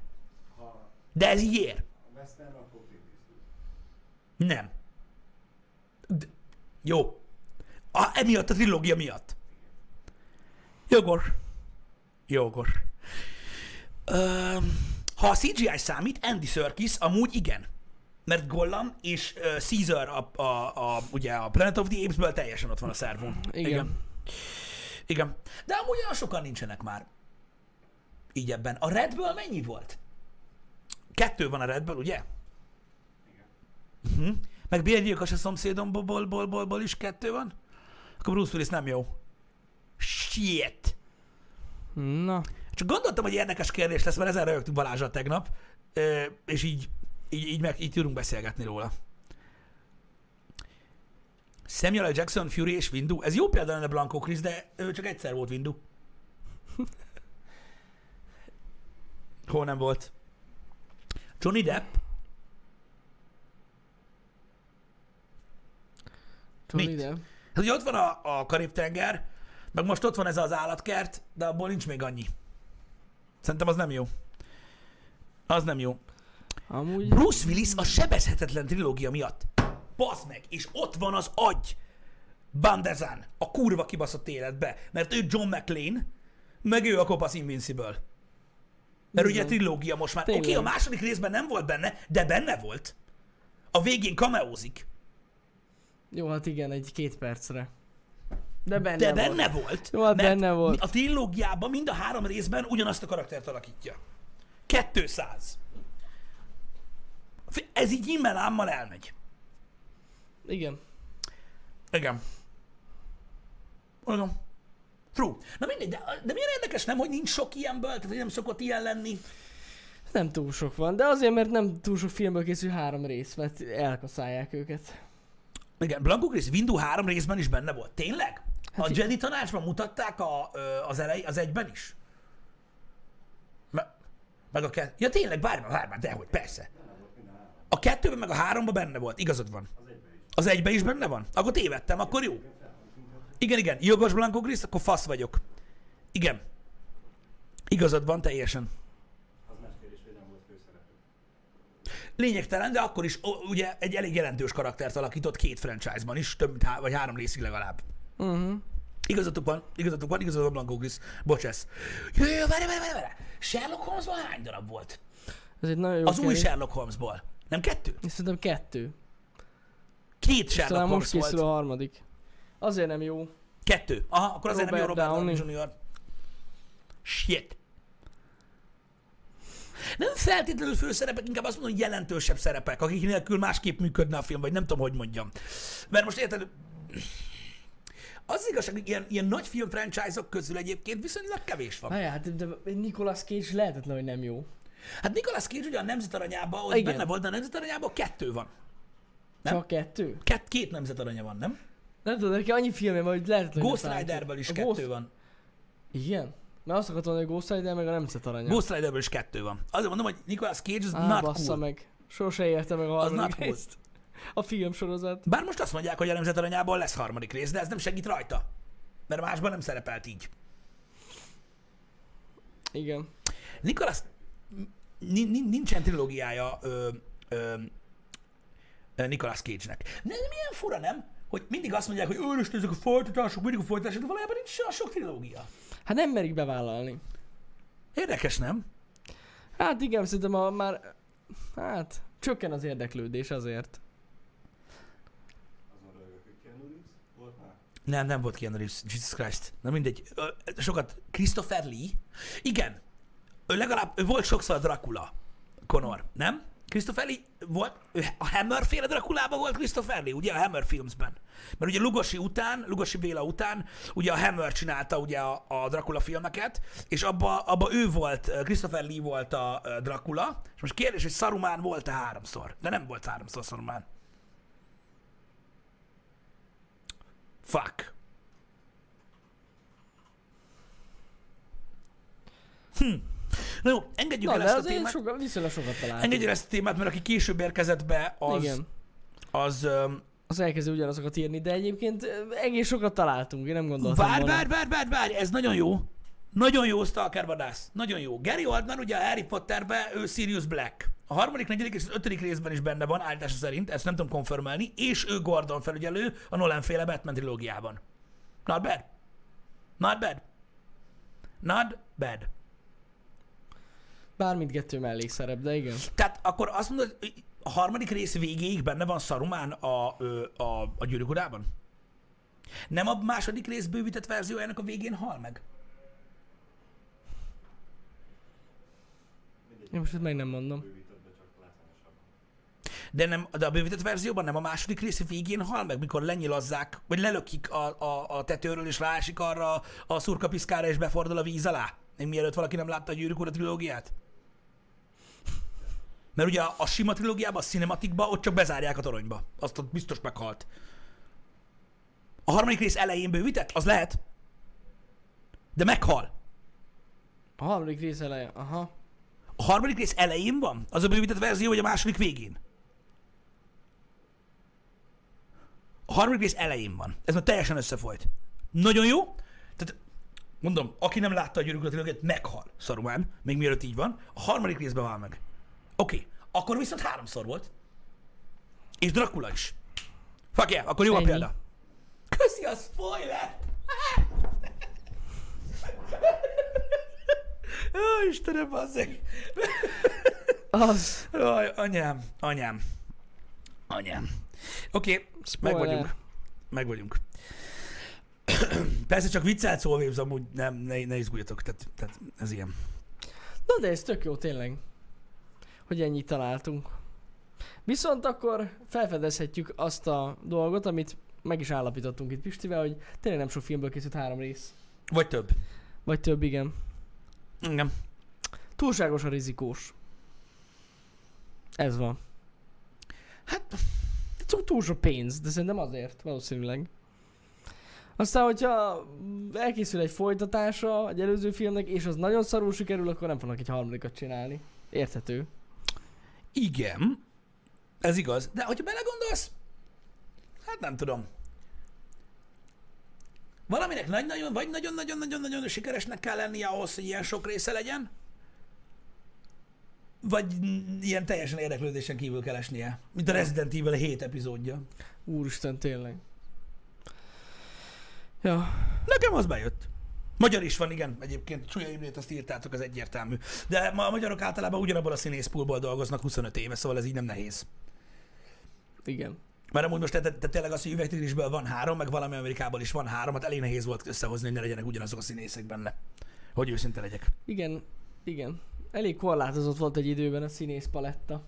ha De ez így ér. western, akkor Clint Eastwood. Nem. D- jó. A, emiatt a trilógia miatt. Jogos. Jogos. Öm, ha a CGI számít, Andy Serkis amúgy igen. mert Gollam és uh, Caesar a, a, a, ugye a Planet of the Apes-ből teljesen ott van a szervon. Igen. Igen. Igen. De amúgy olyan sokan nincsenek már. Így ebben. A Redből mennyi volt? Kettő van a Redből, ugye? Uh-huh. Meg bérgyilkos a szomszédomból ból, ból, ból, ból is kettő van? Akkor Bruce Willis nem jó. Shit. Na, Csak gondoltam, hogy érdekes kérdés lesz, mert ezen rögtünk Balázsra tegnap, és így, így, így, meg, így tudunk beszélgetni róla. Samuel L. Jackson, Fury és Windu. Ez jó példa lenne Blanco Chris, de ő csak egyszer volt Windu. Hol nem volt? Johnny Depp. Johnny Mit? Depp. Hát ugye ott van a, a Karib-tenger, meg most ott van ez az állatkert, de abból nincs még annyi. Szerintem az nem jó. Az nem jó. Amúgy... Bruce Willis a sebezhetetlen trilógia miatt. Basz meg, és ott van az agy. Bandezán, a kurva kibaszott életbe. Mert ő John McClane, meg ő a kopasz Invincible. Mert ugye Igen. trilógia most már. Oké, okay, a második részben nem volt benne, de benne volt. A végén kameózik. Jó, hát igen, egy két percre. De benne De volt. benne volt. Jó, hát mert benne volt. A trilógiában mind a három részben ugyanazt a karaktert alakítja. 200. Ez így immel ámmal elmegy. Igen. Igen. Igen. True. Na mindegy, de, de milyen érdekes nem, hogy nincs sok ilyenből, tehát hogy nem szokott ilyen lenni. Nem túl sok van, de azért, mert nem túl sok filmből készül három rész, mert elkaszálják őket. Igen, Blanco Chris Windu három részben is benne volt. Tényleg? Hát a i- Jedi tanácsban mutatták a, az, elej, az egyben is? Me, meg a kettő. Ja tényleg, várj már, dehogy, persze. A kettőben meg a háromban benne volt, igazad van. Az egyben is benne van? Akkor tévedtem, akkor jó. Igen, igen, jogos Blanco Chris, akkor fasz vagyok. Igen. Igazad van teljesen. Lényegtelen, de akkor is ugye egy elég jelentős karaktert alakított két franchise-ban is, több mint há- vagy három részig legalább. Uh-huh. Igazatok van, igazatok van, igazatok van, Blanco Chris. Bocsász. Jó, jó, várj, várj, várj, várj. Sherlock Holmesból hány darab volt? Ez egy nagyon jó Az új kérdés. Sherlock Holmesból. Nem kettő? És Szerintem kettő. Két Sherlock Holmes most készül volt. a harmadik. Azért nem jó. Kettő. Aha, akkor azért nem jó Robert Robert Downey. Jr. Shit. Nem feltétlenül főszerepek, inkább azt mondom, hogy jelentősebb szerepek, akik nélkül másképp működne a film, vagy nem tudom, hogy mondjam. Mert most érted, az igazság, hogy ilyen, ilyen nagy film franchise-ok közül egyébként viszonylag kevés van. Na ja, hát de, Nicolas Cage lehetetlen, hogy nem jó. Hát Nicolas Cage ugye a Nemzet Aranyában, ott Igen. benne volt, de a Nemzet Aranyában kettő van. Nem? Csak kettő? Két, két Nemzet Aranya van, nem? Nem tudom, neki annyi filmje van, hogy lehetetlen, hogy Ghost. Riderből is A kettő Ghost... van. Igen? Mert azt akartam hogy Ghost Rider meg a Nemzet Aranya. Ghost Riderből is kettő van. Azért mondom, hogy Nicolas Cage az Á, not bassza cool. meg. Sose érte meg a Az not cool. A film sorozat. Bár most azt mondják, hogy a Nemzet Aranyából lesz harmadik rész, de ez nem segít rajta. Mert másban nem szerepelt így. Igen. Nicolas ni- ni- nincsen trilógiája ö, ö, Nicolas Cage-nek. De milyen fura, nem? Hogy mindig azt mondják, hogy őröst ezek a folytatások, mindig a folytatások, de valójában nincs olyan sok trilógia. Hát nem merik bevállalni. Érdekes, nem? Hát igen, szerintem a, már... Hát, csökken az érdeklődés azért. Azon rögök, hogy Keanu Reeves volt már. Nem, nem volt Keanu Reeves, Jesus Christ. Na mindegy. Sokat. Christopher Lee? Igen. Ő legalább, ő volt sokszor Dracula. Conor, nem? Christopher Lee volt, a Hammer féle Draculában volt Christopher Lee, ugye a Hammer filmsben. Mert ugye Lugosi után, Lugosi Béla után, ugye a Hammer csinálta ugye a, a Dracula filmeket, és abba, abba ő volt, Christopher Lee volt a Dracula, és most kérdés, hogy Saruman volt-e háromszor? De nem volt háromszor Saruman. Fuck. Hm. Na jó, engedjük Na, el ezt a témát. soka, viszonylag sokat találtunk. Engedjük el ezt a témát, mert aki később érkezett be, az, Igen. az öm, Az elkezdi ugyanazokat írni, de egyébként egész sokat találtunk, én nem gondoltam várj, volna. várj, várj, várj, ez nagyon jó. Nagyon jó Stalker vadász. Nagyon jó. Gary Oldman ugye a Harry Potterbe, ő Sirius Black. A harmadik, negyedik és az ötödik részben is benne van, állítása szerint, ezt nem tudom konfirmálni, és ő Gordon felügyelő a Nolan féle Batman trilógiában. Not bad. Not bad. Not bad. Bár mindkettő mellékszerep, de igen. Tehát akkor azt mondod, hogy a harmadik rész végéig benne van Saruman a, ö, a, a gyűrűk urában? Nem a második rész bővített verziójának a végén hal meg? Én most ezt meg nem mondom. De, nem, de a bővített verzióban nem a második rész végén hal meg, mikor lenyilazzák, vagy lelökik a, a, a tetőről, és ráesik arra a szurkapiszkára, és befordul a víz alá? Még mielőtt valaki nem látta a Gyűrűk Ura trilógiát? Mert ugye a, a sima trilógiában, a cinematikban ott csak bezárják a toronyba. Azt ott biztos meghalt. A harmadik rész elején bővített? Az lehet. De meghal. A harmadik rész eleje, aha. A harmadik rész elején van? Az a bővített verzió, vagy a második végén? A harmadik rész elején van. Ez már teljesen összefolyt. Nagyon jó. Tehát mondom, aki nem látta a gyűrűk Ura trilógiát, meghal Saruman, még mielőtt így van. A harmadik részben hal meg. Oké, okay. akkor viszont háromszor volt. És Dracula is. Fuck yeah, akkor jó a Ennyi. példa. Köszi a spoiler! Ó, Istenem, bazzeg! Az. Jaj, anyám, anyám, anyám. Oké, okay, meg vagyunk. Meg vagyunk. Persze csak viccelt szól, Waves, amúgy nem, ne, ne izguljatok, tehát, tehát ez ilyen. Na de ez tök jó tényleg, hogy ennyit találtunk. Viszont akkor felfedezhetjük azt a dolgot, amit meg is állapítottunk itt Pistivel, hogy tényleg nem sok filmből készült három rész. Vagy több. Vagy több, igen. Igen. Túlságosan rizikós. Ez van. Hát, Túl, túl sok pénz, de szerintem azért, valószínűleg. Aztán, hogyha elkészül egy folytatása egy előző filmnek, és az nagyon szarul sikerül, akkor nem fognak egy harmadikat csinálni. Érthető. igen, ez igaz. De hogyha belegondolsz, hát nem tudom. Valaminek nagy-nagyon, vagy nagyon-nagyon-nagyon-nagyon sikeresnek kell lennie ahhoz, hogy ilyen sok része legyen, vagy ilyen teljesen érdeklődésen kívül kell esnie. Mint a Resident Evil 7 epizódja. Úristen, tényleg. Ja, Nekem az bejött. Magyar is van, igen, egyébként. Csúlya Imrét azt írtátok, az egyértelmű. De ma a magyarok általában ugyanabban a színészpulból dolgoznak 25 éve, szóval ez így nem nehéz. igen. Mert amúgy most te, te, tényleg az, hogy üvegtigrisből van három, meg valami Amerikából is van három, hát elég nehéz volt összehozni, hogy ne legyenek ugyanazok a színészek benne. Hogy őszinte legyek. Igen, igen. Elég korlátozott volt egy időben a színész paletta.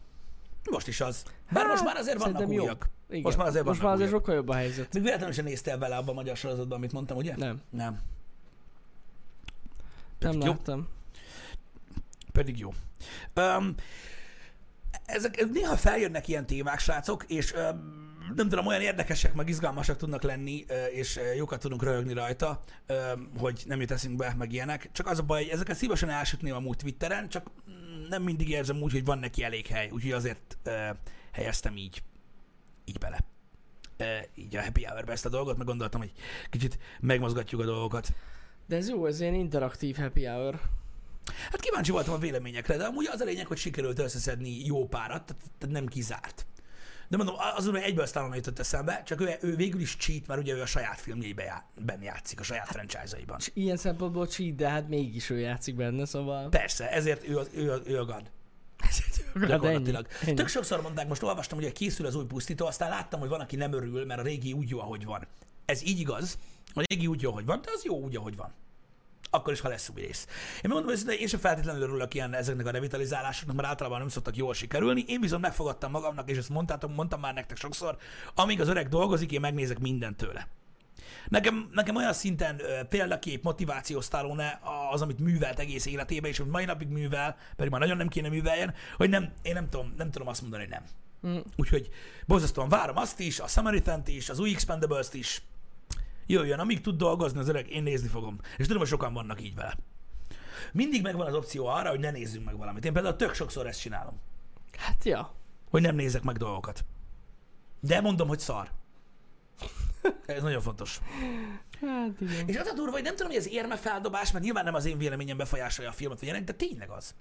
Most is az. Bár most már azért vannak jó. újak. Igen. Most már azért Most vannak már azért újak. sokkal jobb a helyzet. Még véletlenül sem néztél bele abban a magyar sorozatban, amit mondtam, ugye? Nem, Nem. nem Pedig jó. láttam. Pedig jó. Um, ezek néha feljönnek ilyen témák, srácok, és um, nem tudom, olyan érdekesek, meg izgalmasak tudnak lenni, és jókat tudunk röhögni rajta, hogy nem jut eszünkbe, meg ilyenek. Csak az a baj, hogy ezeket szívesen elsütném amúgy Twitteren, csak mm, nem mindig érzem úgy, hogy van neki elég hely, úgyhogy azért helyeztem így, így bele. Így a happy hour ezt a dolgot, meg gondoltam, hogy kicsit megmozgatjuk a dolgokat. De ez jó, ez ilyen interaktív happy hour. Hát kíváncsi voltam a véleményekre, de amúgy az a lényeg, hogy sikerült összeszedni jó párat, tehát nem kizárt. De mondom, az hogy egyből Stallone jutott eszembe, csak ő, ő végül is cheat, mert ugye ő a saját filmjeiben já, benne játszik, a saját franchise-aiban. És ilyen szempontból cheat, de hát mégis ő játszik benne, szóval... Persze, ezért ő, az, ő, a, ő a. Hát Gyakorlatilag. ennyi, ennyi. Tök sokszor mondták, most olvastam, hogy készül az új pusztító, aztán láttam, hogy van, aki nem örül, mert a régi úgy jó, ahogy van. Ez így igaz, a régi úgy jó, ahogy van, de az jó úgy, ahogy van. Akkor is, ha lesz új rész. Én mondom, hogy én sem feltétlenül örülök ilyen ezeknek a revitalizálásoknak, mert általában nem szoktak jól sikerülni. Én viszont megfogadtam magamnak, és ezt mondtátok, mondtam már nektek sokszor, amíg az öreg dolgozik, én megnézek mindent tőle. Nekem, nekem olyan szinten példakép, motivációs Stallone az, amit művelt egész életében, és amit mai napig művel, pedig már nagyon nem kéne műveljen, hogy nem, én nem tudom, nem tudom azt mondani, hogy nem. Mm. Úgyhogy borzasztóan várom azt is, a Samaritan-t is, az új Expendables-t is. Jöjjön, amíg tud dolgozni az öreg, én nézni fogom. És tudom, hogy sokan vannak így vele. Mindig megvan az opció arra, hogy ne nézzünk meg valamit. Én például tök sokszor ezt csinálom, Hát ja. hogy nem nézek meg dolgokat. De mondom, hogy szar. Ez nagyon fontos. Hát igen. És az a durva, hogy nem tudom, hogy ez érme feldobás, mert nyilván nem az én véleményem befolyásolja a filmet, vagy ilyenek, de tényleg az.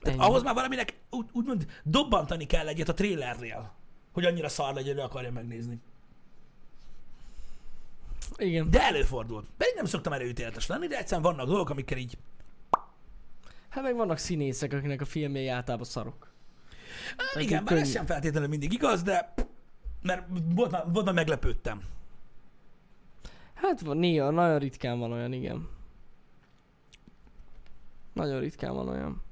Tehát ahhoz már valaminek úgy, úgymond dobbantani kell egyet a trailernél, hogy annyira szar legyen, hogy akarja megnézni. Igen. De előfordul. Pedig nem szoktam előítéletes lenni, de egyszerűen vannak dolgok, amikkel így... Hát meg vannak színészek, akinek a filmjei általában szarok. Hát igen, bár ez sem feltétlenül mindig igaz, de mert volt már, volt már meglepődtem. Hát van, néha, nagyon ritkán van olyan, igen. Nagyon ritkán van olyan.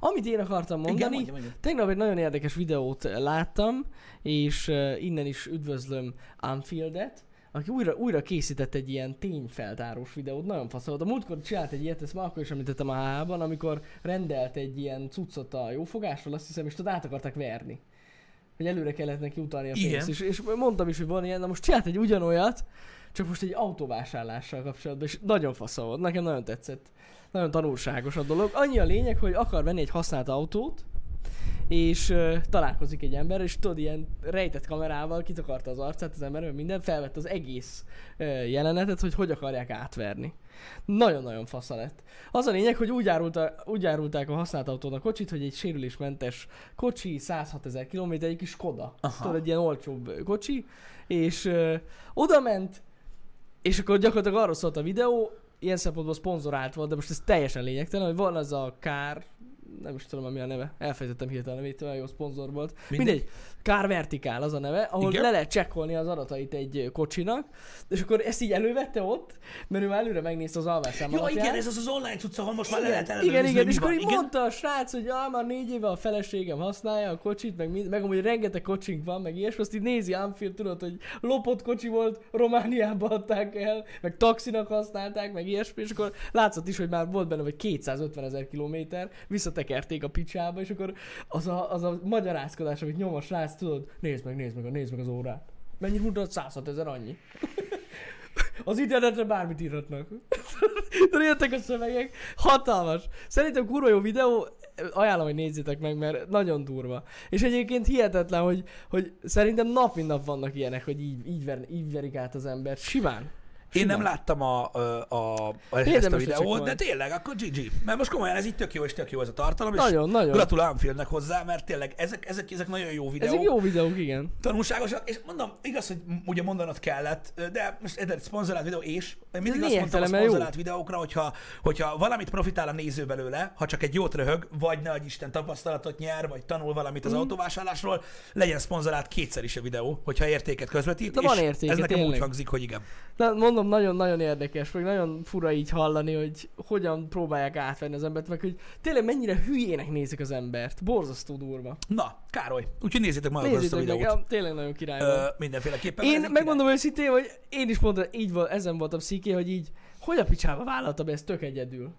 Amit én akartam mondani, Igen, mondja, mondja. tegnap egy nagyon érdekes videót láttam, és uh, innen is üdvözlöm Unfieldet, aki újra, újra készített egy ilyen tényfeltárós videót, nagyon fasz volt. A múltkor csinált egy ilyet, ezt már akkor is említettem a HH-ban, amikor rendelt egy ilyen cuccot a jófogásról, azt hiszem, és tudod, át akarták verni. Hogy előre kellett neki utalni a pénzt. És, és mondtam is, hogy van ilyen, na most csinált egy ugyanolyat, csak most egy autóvásárlással kapcsolatban, és nagyon fasz volt, nekem nagyon tetszett. Nagyon tanulságos a dolog. Annyi a lényeg, hogy akar venni egy használt autót, és uh, találkozik egy ember, és tudod, ilyen rejtett kamerával kitakarta az arcát az ember, minden, felvett az egész uh, jelenetet, hogy hogy akarják átverni. Nagyon-nagyon fasza lett. Az a lényeg, hogy úgy, árulta, úgy árulták a használt autón a kocsit, hogy egy sérülésmentes kocsi, 106 ezer kilométer, egy kis Skoda. Aha. Tudod, egy ilyen olcsóbb kocsi, és uh, oda ment, és akkor gyakorlatilag arról szólt a videó, ilyen szempontból szponzorált volt, de most ez teljesen lényegtelen, hogy van az a kár, nem is tudom, mi a neve, elfejtettem hirtelen a nevét, olyan jó szponzor volt. Mindegy. Mindegy, Kár Vertikál az a neve, ahol Igen. le lehet csekkolni az adatait egy kocsinak, és akkor ezt így elővette ott, mert ő már előre megnézte az alvásszám Jó, alapján. igen, ez az az online cucc, ahol most már le Igen, lehet igen, ellenőrizni, igen, hogy és akkor így mondta a srác, hogy ah, már négy éve a feleségem használja a kocsit, meg, mind, meg amúgy rengeteg kocsink van, meg ilyesmi, azt így nézi Anfield, tudod, hogy lopott kocsi volt, Romániába adták el, meg taxinak használták, meg ilyesmi, és akkor látszott is, hogy már volt benne vagy 250 ezer kilométer, visszatekerték a picsába, és akkor az a, az a magyarázkodás, amit nyom a tudod, nézd meg, nézd meg, nézd meg az órát. Mennyit mutat? 106 ezer annyi. Az internetre bármit írhatnak. De jöttek a szövegek. Hatalmas. Szerintem kurva jó videó. Ajánlom, hogy nézzétek meg, mert nagyon durva. És egyébként hihetetlen, hogy, hogy szerintem nap mint nap vannak ilyenek, hogy így, így, ver, így verik át az embert. Simán. Én nem láttam a, a, a, ezt a videót, de tényleg, akkor GG. Mert most komolyan ez így tök jó, és tök jó ez a tartalom, és Nagyon, nagyon. gratulálom Anfieldnek hozzá, mert tényleg ezek, ezek, ezek nagyon jó videók. Ezek jó videók, igen. tanulságosak, és mondom, igaz, hogy ugye mondanod kellett, de most egy szponzorált videó és én mindig azt mondtam a szponzorált videókra, hogyha, hogyha valamit profitál a néző belőle, ha csak egy jót röhög, vagy ne adj Isten tapasztalatot nyer, vagy tanul valamit az autóvásárlásról, legyen szponzorált kétszer is a videó, hogyha értéket közvetít, De és van értéke, ez nekem úgy tényleg. hangzik, hogy igen. Na, mondom, nagyon-nagyon érdekes, meg nagyon fura így hallani, hogy hogyan próbálják átvenni az embert, meg hogy tényleg mennyire hülyének nézik az embert. Borzasztó durva. Na, Károly, úgyhogy nézzétek meg azt a Nézzétek meg, videót. ja, tényleg nagyon király Ö, mindenféleképpen. Én megmondom őszintén, hogy én is mondtam, így volt, ezen voltam szíké, hogy így, hogy a picsába vállalta be ezt tök egyedül.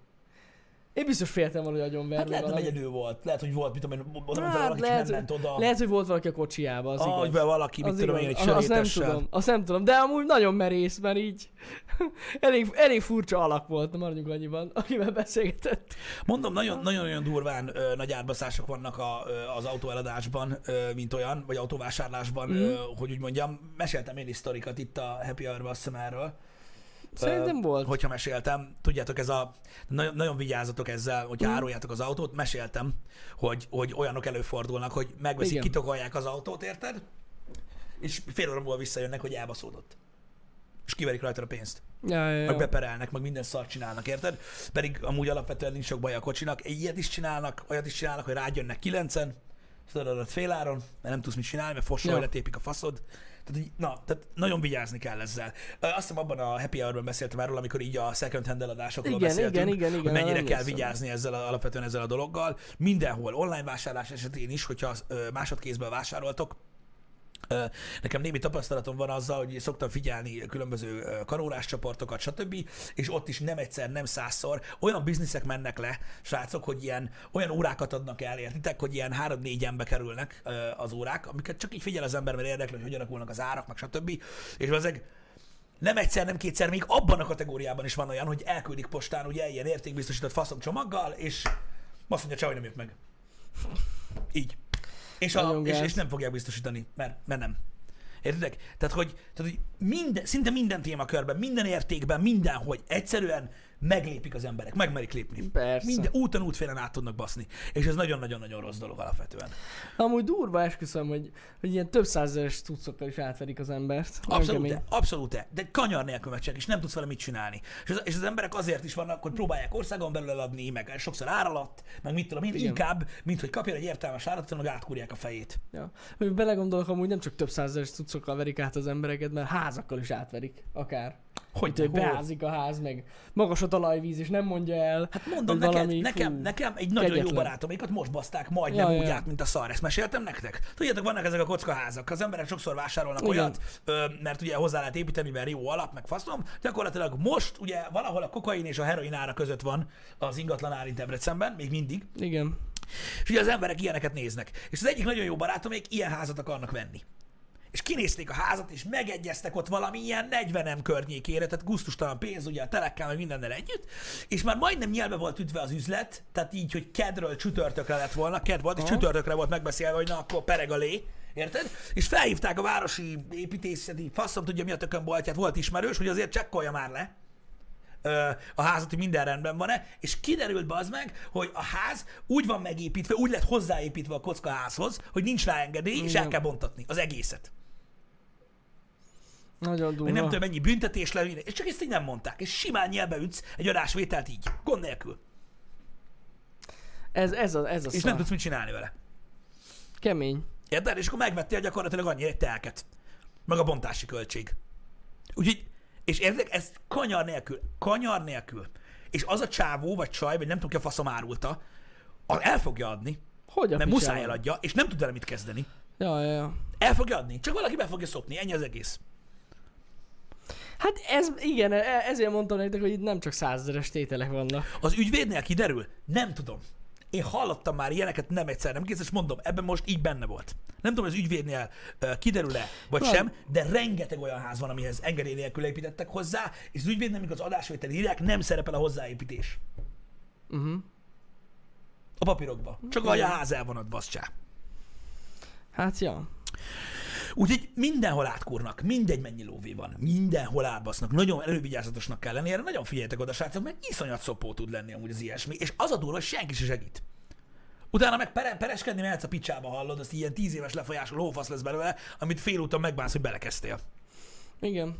Én biztos féltem volna, hogy agyon Hát verni lehet, hogy valami. egyedül volt. Lehet, hogy volt, mit tudom én, oda Hát, valaki, lehet, lehet, nem ment oda. Lehet, hogy volt valaki a kocsiába, az ah, igaz. hogy be valaki, mit Az tudom igaz. én, egy azt nem tudom, azt nem tudom, de amúgy nagyon merész, mert így elég, elég furcsa alak volt, maradjunk annyiban, akivel beszélgetett. Mondom, nagyon-nagyon durván ö, nagy átbaszások vannak a, ö, az autóeladásban, ö, mint olyan, vagy autóvásárlásban, Mhm. ö, hogy úgy mondjam. Meséltem én is sztorikat itt a Happy Hour-ban, azt hiszem erről. Szerintem volt. Hogyha meséltem, tudjátok, ez a, nagyon, nagyon vigyázzatok ezzel, hogyha Mhm. áruljátok az autót, meséltem, hogy, hogy olyanok előfordulnak, hogy megveszik, Igen. kitokolják az autót, érted? És fél óra múlva visszajönnek, hogy elbaszódott. És kiverik rajta a pénzt. Ja, ja, Meg ja. beperelnek, meg minden szart csinálnak, érted? Pedig amúgy alapvetően nincs sok baj a kocsinak. Ilyet is csinálnak, olyat is csinálnak, hogy rájönnek kilencen, tudod, féláron, mert nem tudsz mit csinálni, mert fosol, Ja. Igen, beszéltünk, igen, igen, igen, hogy mennyire kell vigyázni ezzel a, alapvetően ezzel a dologgal. Mindenhol, online vásárlás esetén is, hogyha másodkézből vásároltok, Nekem némi tapasztalatom van azzal, hogy szoktam figyelni különböző karórás csoportokat, stb. És ott is nem egyszer, nem százszor olyan bizniszek mennek le, srácok, hogy ilyen olyan órákat adnak el, értitek, hogy ilyen 3-4 ember kerülnek az órák, amiket csak így figyel az ember, mert érdekli, hogy hogyan alakulnak az árak, meg stb. És ezek nem egyszer, nem kétszer, még abban a kategóriában is van olyan, hogy elküldik postán ugye ilyen értékbiztosított faszom csomaggal, és azt mondja, csaj, nem jött meg. Így. És, a, és, és nem fogják biztosítani, mert, mert nem. Értitek? Tehát, hogy, tehát, hogy minden, szinte minden témakörben, minden értékben, mindenhogy egyszerűen meglépik az emberek, megmerik lépni. Persze. Minden úton útfélen át tudnak baszni. És ez nagyon-nagyon-nagyon rossz dolog alapvetően. Amúgy durva esküszöm, hogy, hogy ilyen több százeres cuccokkal is átverik az embert. Abszolút, kemény. abszolút, de kanyar nélkül megcsinálják, és nem tudsz vele mit csinálni. És az, és az emberek azért is vannak, hogy próbálják országon belül eladni, meg sokszor ár alatt, meg mit tudom én, Igen. inkább, mint hogy kapjon egy értelmes árat, meg átkúrják a fejét. Ja. Hogy belegondolok, amúgy nem csak több százeres cuccokkal verik át az embereket, mert házakkal is átverik, akár. Hogy, Hogy beázik a ház, meg magas a talajvíz, és nem mondja el. Hát mondom neked, valami, nekem, fú, nekem egy nagyon jó kegyetlen. barátomékat most baszták majdnem Ja, úgy ja, át, mint a szar. Ezt meséltem nektek? Tudjátok, vannak ezek a kockaházak, az emberek sokszor vásárolnak Igen. olyat, ö, mert ugye hozzá lehet építeni, mert jó alap, meg faszom. Gyakorlatilag most ugye valahol a kokain és a heroin ára között van az ingatlan ár Debrecenben, még mindig. Igen. És ugye az emberek ilyeneket néznek. És az egyik nagyon jó barátomék ilyen házat akarnak venni. És kinézték a házat, és megegyeztek ott valami ilyen 40 környékére, tehát gusztustalan pénz, ugye a telekkel, meg mindennel együtt, és már majdnem nyelbe volt ütve az üzlet, tehát így, hogy kedről csütörtökre lett volna, ked volt, és csütörtökre volt megbeszélve, hogy na akkor pereg a lé, érted? És felhívták a városi építészeti, faszom tudja mi a tökön boltját, volt ismerős, hogy azért csekkolja már le, ö, a házat, hogy minden rendben van-e, és kiderült be az meg, hogy a ház úgy van megépítve, úgy lett hozzáépítve a kockaházhoz, hogy nincs rá engedély, és el kell bontatni az egészet. Nagyon durva. Meg nem tudom, mennyi büntetés le, és csak ezt így nem mondták. És simán nyelbe ütsz egy adásvételt így, gond nélkül. Ez, ez a, ez a És szar. nem tudsz mit csinálni vele. Kemény. Érted? És akkor megvettél gyakorlatilag annyi egy telket. Meg a bontási költség. Úgyhogy, és érted, ez kanyar nélkül. Kanyar nélkül. És az a csávó, vagy csaj, vagy nem tudom ki a faszom árulta, az el fogja adni, Hogy a mert muszáj eladja, és nem tud vele mit kezdeni. Ja, ja, ja. El fogja adni, csak valaki be fogja szopni, ennyi az egész. Hát ez, igen, e- ezért mondtam nektek, hogy itt nem csak százezeres tételek vannak. Az ügyvédnél kiderül? Nem tudom. Én hallottam már ilyeneket nem egyszer, nem kész, és mondom, ebben most így benne volt. Nem tudom, hogy az ügyvédnél uh, kiderül-e, vagy Van. sem, de rengeteg olyan ház van, amihez engedély nélkül építettek hozzá, és az ügyvédnél, amikor az adásvétel írják, nem szerepel a hozzáépítés. Uh-huh. A papírokba. Csak a ház el van baszcsá. Hát ja. Úgyhogy mindenhol átkurnak, mindegy mennyi lóvé van, mindenhol átbasznak, nagyon elővigyázatosnak kell lenni, erre nagyon figyeljetek oda, srácok, mert iszonyat szopó tud lenni amúgy az ilyesmi, és az a durva, hogy senki se segít. Utána meg pere, pereskedni mehetsz a picsába, hallod, azt ilyen tíz éves lefolyású lófasz lesz belőle, amit félúton megbánsz, hogy belekezdtél. Igen.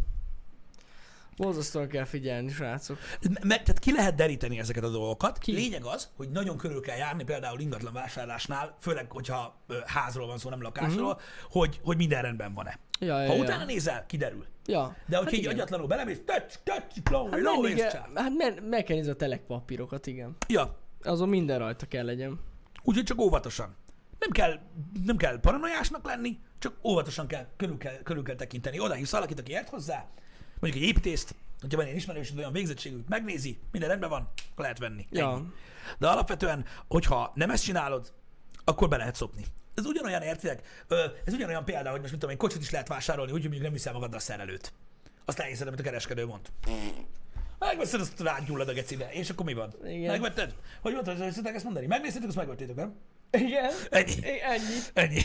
Borzasztóan kell figyelni, srácok. Me- me- tehát ki lehet deríteni ezeket a dolgokat. Ki? Lényeg az, hogy nagyon körül kell járni, például ingatlan vásárlásnál, főleg, hogyha házról van szó, nem lakásról, uh-huh. hogy, hogy minden rendben van-e. Ja, ja, Ha ja. utána nézel, kiderül. ja. De hogyha hát így agyatlanul belemész, touch, touch, lóvé, Hát, lóvé, menni kell, hát men, meg kell nézni a telekpapírokat, igen. Ja, Azon minden rajta kell legyen. úgyhogy csak óvatosan. Nem kell, nem kell paranoiásnak lenni, csak óvatosan kell, körül kell, körül kell tekinteni. Oda hívsz valakit, aki ért hozzá, mondjuk egy építészt, hogyha van egy ismerősöd olyan végzettségű, megnézi, minden rendben van, lehet venni. Ja. Ennyi. De alapvetően, hogyha nem ezt csinálod, akkor be lehet szopni. Ez ugyanolyan, értitek? Ez ugyanolyan példa, hogy most mit tudom én, kocsit is lehet vásárolni, úgy, hogy mondjuk nem viszel magaddal a szerelőt. Azt elhiszed, amit a kereskedő mond. Megveszed, azt rágyullad a gecibe, és akkor mi van? Igen. Megvetted? Hogy mondtad, hogy ezt mondani? Megnéztétek, azt megvettétek, nem? Igen. Ennyi. Ennyi. Ennyi.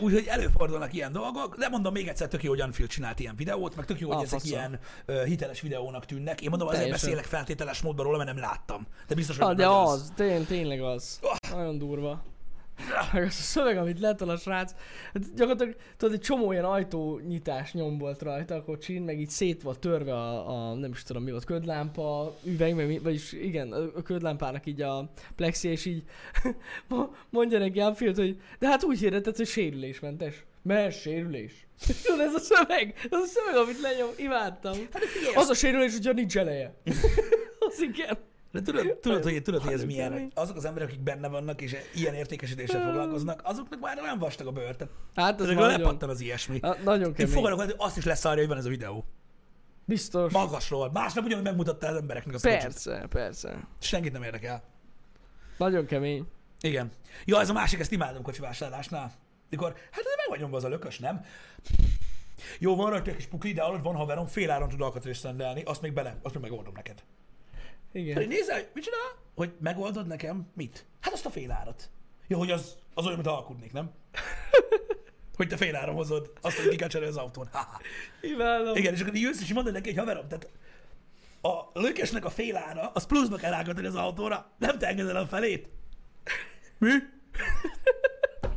Úgyhogy előfordulnak ilyen dolgok, de mondom még egyszer, tök jó, hogy Unfield csinált ilyen videót, meg tök jó, hogy Ah, ezek faszom. ilyen ö, hiteles videónak tűnnek. Én mondom, azért Teljesen. beszélek feltételes módban róla, mert nem láttam. De biztos, hogy Ah, de nagy az, tény, tényleg az. Nagyon durva. Meg az a szöveg, amit letol a srác, hát gyakorlatilag tudod, egy csomó ilyen ajtónyitás nyom volt rajta a kocsin, meg így szét volt törve a, a nem is tudom mi volt, ködlámpa, üveg, meg, vagyis igen, a ködlámpának így a plexi, és így mondja neki Anfield, hogy de hát úgy hirdetett, hogy sérülésmentes. Mert sérülés. Tudod, ez a szöveg, ez a szöveg, amit lenyom, imádtam. Hát Az a sérülés, hogyha nincs eleje. az igen. De tudod, tudod, hogy, tudod, hogy ez Nagyon milyen? Azok az emberek, akik benne vannak és ilyen értékesítéssel foglalkoznak, azoknak már nem vastag a bőr. Tehát Hát ez nagyon, lepattan az ilyesmi. Na, nagyon Én kemény. fogadok, hogy azt is leszarja, hogy van ez a videó. Biztos. Magasról. Másnap ugyanúgy megmutatta az embereknek azt a kocsit. Persze, persze. Senkit nem érdekel. Nagyon kemény. Igen. Ja, ez a másik, ezt imádom kocsivásárlásnál. Mikor, hát ez meg vagy nyomva az a lökös, nem? Jó, van rajta egy kis pukli, de alatt van haverom, fél áron tud alkatrészt rendelni, azt még bele, azt még megoldom neked. Igen. Hát így nézel, hogy mit csinál? Hogy megoldod nekem mit? Hát azt a fél árat. Jó, hogy az, az olyan, mint alkudnék, nem? hogy te fél áron hozod, azt, hogy ki kell cserélni az autón. Ha-ha. Imádom. Igen, és akkor így jössz, és mondod neki, hogy haverom, tehát a lökesnek a félára, az pluszba kell rákötni az autóra, nem te engeded el a felét. Mi?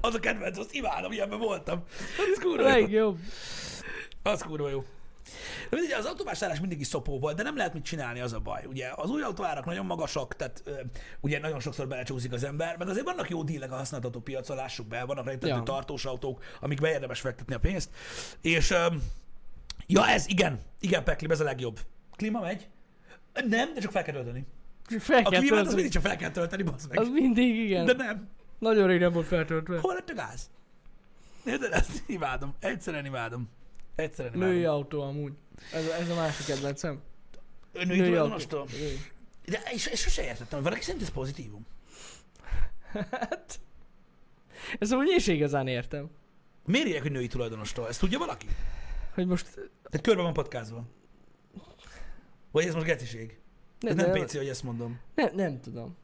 Az a kedvenc, azt imádom, ilyenben voltam. Az kurva jó. Legjobb. Az kurva jó. De mindegy, az autóvásárlás mindig is szopó volt, de nem lehet mit csinálni, az a baj. Ugye az új autóárak nagyon magasak, tehát ugye nagyon sokszor belecsúszik az ember, meg azért vannak jó dílek a használható piacon, lássuk be, vannak rejtető Ja. tartós autók, amikbe érdemes fektetni a pénzt. És ja, ez igen, igen, Pekli, ez a legjobb. Klíma megy? Nem, de csak fel kell tölteni. Fel A kell klímát az tölteni. mindig csak fel kell tölteni, bazd meg. Az mindig, igen. De nem. Nagyon rég nem volt feltöltve. Hol lett a gáz? Érted? Ezt imádom. Egyszerűen imádom. Egyszerűen imádom. Női autó amúgy. Ez, a- ez a másik kedvencem. Női, női? Női. De és, és sose értettem, valaki szerint ez pozitívum. Hát... Ezt amúgy én sem igazán értem. Miért írják, hogy női tulajdonostól? Ezt tudja valaki? Hogy most... Tehát körbe van patkázva. Vagy ez most geciség? Ez nem PC, hogy ezt mondom. Nem, nem tudom.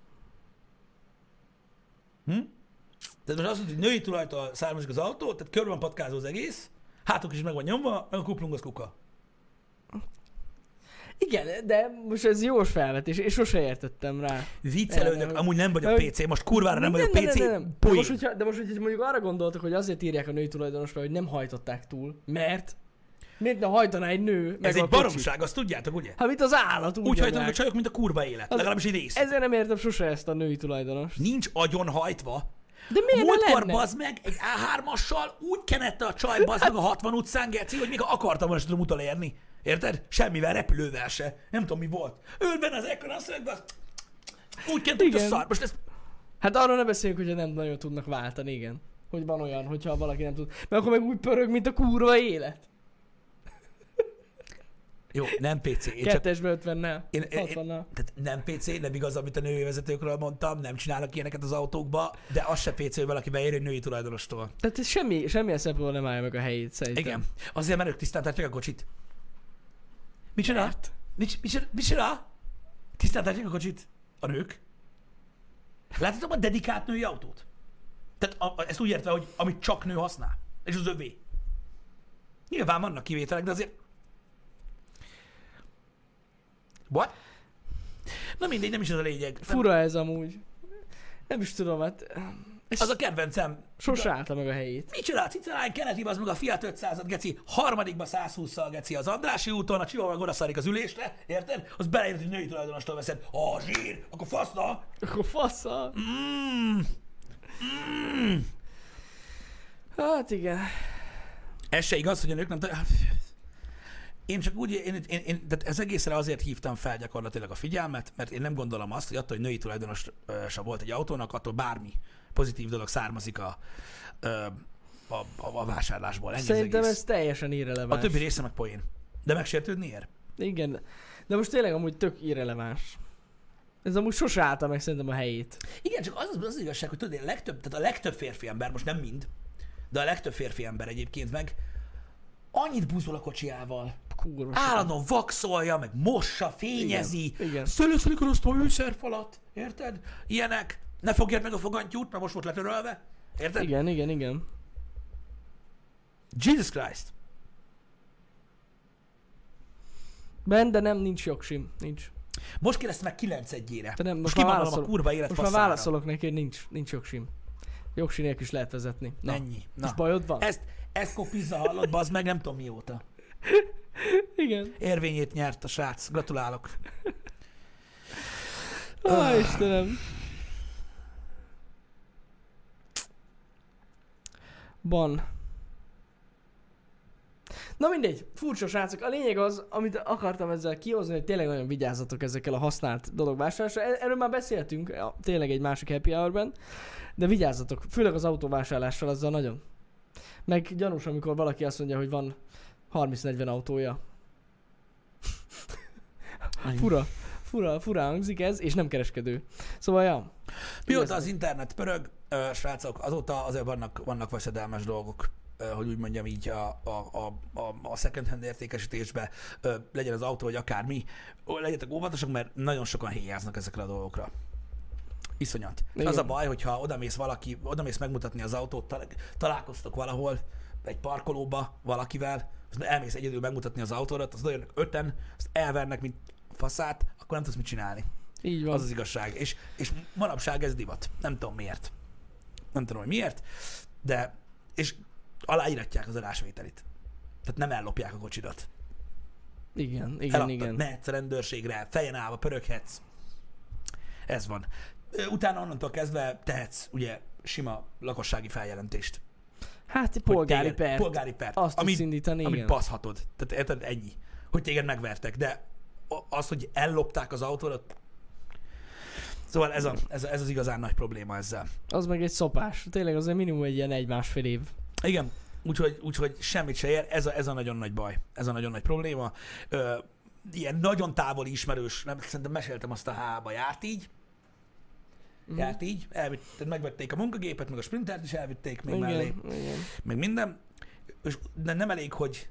Hm? Tehát most azt mondod, hogy női tulajdonostól származik az autó, tehát körbe van patkázva az egész, hátuk is meg van nyomva, meg a kuplung az kuka. Igen, de most ez jós felvetés, és sose értettem rá. Viccelődök, Nem, amúgy nem vagyok nem. PC, most kurvára nem vagyok nem, PC, nem, nem, De poén. most, hogyha, de most, hogyha mondjuk arra gondoltok, hogy azért írják a női tulajdonosra, hogy nem hajtották túl, mert miért ne hajtaná egy nő meg Ez a egy kocsit? baromság, azt tudjátok, ugye? Hát mit az állat, úgy, Úgy hajtanak a csajok, mint a kurva élet. Az- Legalábbis egy rész. Ezért nem értem sose ezt a női tulajdonost. Nincs agyon hajtva. De miért Múltkor lenne? bazd meg, egy A3-assal úgy kenette a csaj bazd meg a 60 utcán, geci, hogy még akartam volna, tudom utolérni. Érted? Semmivel, repülővel se. Nem tudom, mi volt. Ült benne az ekkor, azt mondja, az... Úgy kent, hogy a szar. Most ez... Hát arról ne beszéljünk, hogyha nem nagyon tudnak váltani, igen. Hogy van olyan, hogyha valaki nem tud. Mert akkor meg úgy pörög, mint a kurva élet. Jó, nem PC. Én csak... Kettesbe ötvennel, Én, én, én, tehát nem PC, nem igaz, amit a női vezetőkről mondtam, nem csinálnak ilyeneket az autókba, de az se PC, hogy valaki beér egy női tulajdonostól. Tehát ez semmi, semmilyen szempontból nem állja meg a helyét, szerintem. Igen. Azért, mert ők tisztán tartják a kocsit. Micsoda? Mert? Micsoda? Micsoda? Micsoda? Tisztán tartják a kocsit? A nők? Láttatok a dedikált női autót? Tehát a, a, ezt úgy értve, hogy amit csak nő használ. És az övé. Nyilván vannak kivételek, de azért... What? Na mindegy, nem is ez a lényeg. Nem- Fura ez amúgy. Nem is tudom, hát... Ez Az a kedvencem. sose állta meg a helyét. Micsoda, cicelány, Kennedy, az meg a Fiat 500 geci, harmadikba 120-szal geci az Andrási úton, a Csiva meg odaszarik az ülésre, érted? Az beleért, hogy női tulajdonostól veszed. A zsír, akkor faszna. Akkor faszal. Mm. Mm. Hát igen. Ez se igaz, hogy a nők nem... Én csak úgy, én, én, én tehát ez egészre azért hívtam fel gyakorlatilag a figyelmet, mert én nem gondolom azt, hogy attól, hogy női tulajdonosa volt egy autónak, attól bármi pozitív dolog származik a, a, a, a vásárlásból. Ennyi Szerintem ez teljesen irreleváns. A többi része meg poén. De megsértődni ér? Igen. De most tényleg amúgy tök irreleváns. Ez amúgy sose állta meg szerintem a helyét. Igen, csak az az, az igazság, hogy tudod, a legtöbb, tehát a legtöbb férfi ember, most nem mind, de a legtöbb férfi ember egyébként meg annyit búzol a kocsiával. Kurva. Állandóan vaxolja, meg mossa, fényezi, Igen, azt a műszerfalat, érted? Ilyenek. Ne fogjad meg a fogantyút, mert most volt letörölve. Érted? Igen, igen, igen. Jesus Christ. Ben, de nem, nincs jogsim. Nincs. Most kérdezte meg 9 egyére. De nem, most most kimondom a kurva élet Most már válaszolok neki, hogy nincs, nincs jogsim. Jogsi nélkül is lehet vezetni. Na. Ennyi. Na. És bajod van? Ezt, ezt kopizza hallod, bazd meg, nem tudom mióta. Igen. Érvényét nyert a srác. Gratulálok. Ó, Ah. Istenem. Ban. Na mindegy, furcsa srácok. A lényeg az, amit akartam ezzel kihozni, hogy tényleg nagyon vigyázzatok ezekkel a használt dologvásárlásra. Er- Erről már beszéltünk, ja, tényleg egy másik happy hour de vigyázzatok, főleg az autóvásárlással azzal nagyon. Meg gyanús, amikor valaki azt mondja, hogy van 30-40 autója. Fura, fura, fura hangzik ez, és nem kereskedő. Szóval, ja. Mióta az internet pörög, ö, srácok, azóta azért vannak, vannak veszedelmes dolgok, hogy úgy mondjam így a, a, a, a, a second hand értékesítésbe, legyen az autó, vagy akármi, legyetek óvatosak, mert nagyon sokan héjáznak ezekre a dolgokra. Iszonyat. Igen. Az a baj, hogyha odamész valaki, odamész megmutatni az autót, tal- találkoztok valahol, egy parkolóba valakivel, azt elmész egyedül megmutatni az autódat, az olyan öten, azt elvernek, mint faszát, akkor nem tudsz mit csinálni. Így van. Az az igazság. És, és manapság ez divat. Nem tudom miért. Nem tudom, hogy miért, de és aláíratják az adásvételit. Tehát nem ellopják a kocsidat. Igen, igen, Eladtad, igen. mehetsz a rendőrségre, fejen állva, pöröghetsz. Ez van. Utána onnantól kezdve tehetsz ugye sima lakossági feljelentést. Hát polgári téged- pert. Polgári pert. Azt tudsz amit, indítani, amit igen. baszhatod. Tehát érted, ennyi. Hogy téged megvertek. De az, hogy ellopták az autódat, Szóval ez, a, ez, a, ez az igazán nagy probléma ezzel. Az meg egy szopás. Tényleg azért minimum egy ilyen egy-másfél év. Igen, úgyhogy, úgyhogy semmit se ér, ez a, ez a nagyon nagy baj, ez a nagyon nagy probléma. Ö, ilyen nagyon távoli ismerős, nem, szerintem meséltem azt a hába, járt így, Mhm. járt így, elvitt, tehát megvették a munkagépet, meg a sprintert is elvitték még igen, mellé, igen. meg minden, és de nem elég, hogy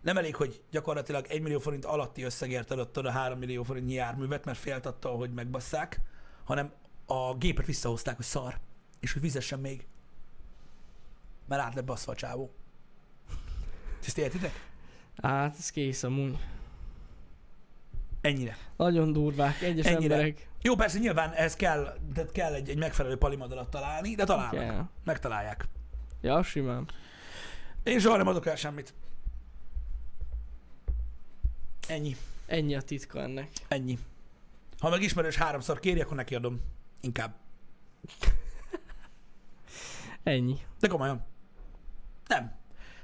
nem elég, hogy gyakorlatilag 1 millió forint alatti összegért adott a 3 millió forintnyi járművet, mert félt attól, hogy megbasszák, hanem a gépet visszahozták, hogy szar, és hogy fizessen még. Mert át lett baszva a csávó. Ezt értitek? Hát ez kész amúgy. Ennyire. Nagyon durvák, egyes Ennyire. emberek. Jó, persze nyilván ez kell, tehát kell egy, egy megfelelő palimadalat találni, de találnak. Kell. Megtalálják. Ja, simán. Én soha nem adok el semmit. Ennyi. Ennyi a titka ennek. Ennyi. Ha meg ismerős háromszor kéri, akkor neki adom. Inkább. Ennyi. De komolyan. Nem.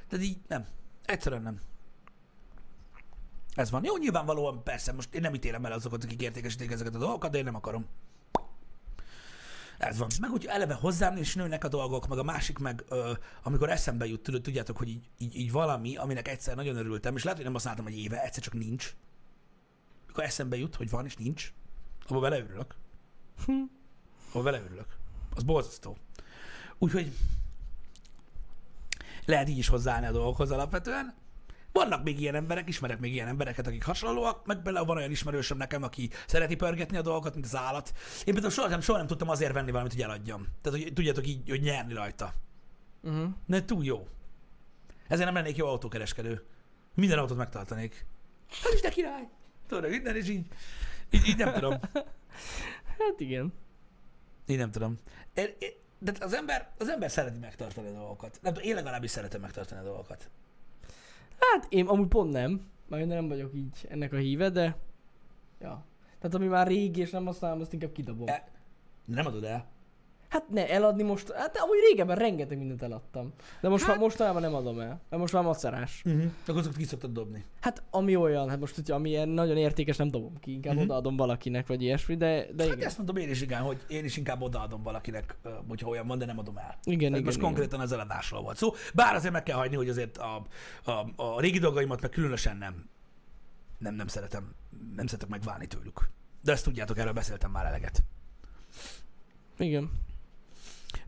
Tehát így nem. Egyszerűen nem. Ez van. Jó, nyilvánvalóan persze, most én nem ítélem el azokat, akik értékesítik ezeket a dolgokat, de én nem akarom. Ez van. Meg úgy eleve hozzám is nőnek a dolgok, meg a másik meg, ö, amikor eszembe jut, tudod, tudjátok, hogy így, így, így, valami, aminek egyszer nagyon örültem, és lehet, hogy nem használtam egy éve, egyszer csak nincs. Mikor eszembe jut, hogy van és nincs, abban beleörülök. Abban beleörülök. Az borzasztó. Úgyhogy lehet így is hozzáállni a dolgokhoz alapvetően. Vannak még ilyen emberek, ismerek még ilyen embereket, akik hasonlóak, meg bele van olyan ismerősöm nekem, aki szereti pörgetni a dolgokat, mint az állat. Én például soha nem, soha nem tudtam azért venni valamit, hogy eladjam. Tehát, hogy tudjátok így, hogy nyerni rajta. Uh-huh. De túl jó. Ezért nem lennék jó autókereskedő. Minden autót megtartanék. Hát is de király. Tudod, minden is így, így, így nem tudom. Hát igen. Én nem tudom. De az ember, az ember szereti megtartani a dolgokat. Nem, én legalábbis szeretem megtartani a dolgokat. Hát én amúgy pont nem. Mert nem vagyok így ennek a híve, de... Ja. Tehát ami már régi és nem használom, azt inkább kidobom. E- Nem adod el? Hát ne, eladni most... Hát amúgy régebben rengeteg mindent eladtam. De most Hát- már mostanában nem adom el. Mert most már macerás. Uh-huh. Akkor azokat ki szoktad dobni. Hát ami olyan, hát most, hogyha ami ilyen nagyon értékes, nem dobom ki, inkább uh-huh. odaadom valakinek, vagy ilyesmi, de, de Hát igen. ezt mondom én is, igen, hogy én is inkább odaadom valakinek, hogyha olyan van, de nem adom el. Igen, Tehát igen, most igen. konkrétan az eladásról volt szó. Bár azért meg kell hagyni, hogy azért a, a, a régi dolgaimat meg különösen nem, nem, nem szeretem, nem szeretek megválni tőlük. De ezt tudjátok, erről beszéltem már eleget. Igen.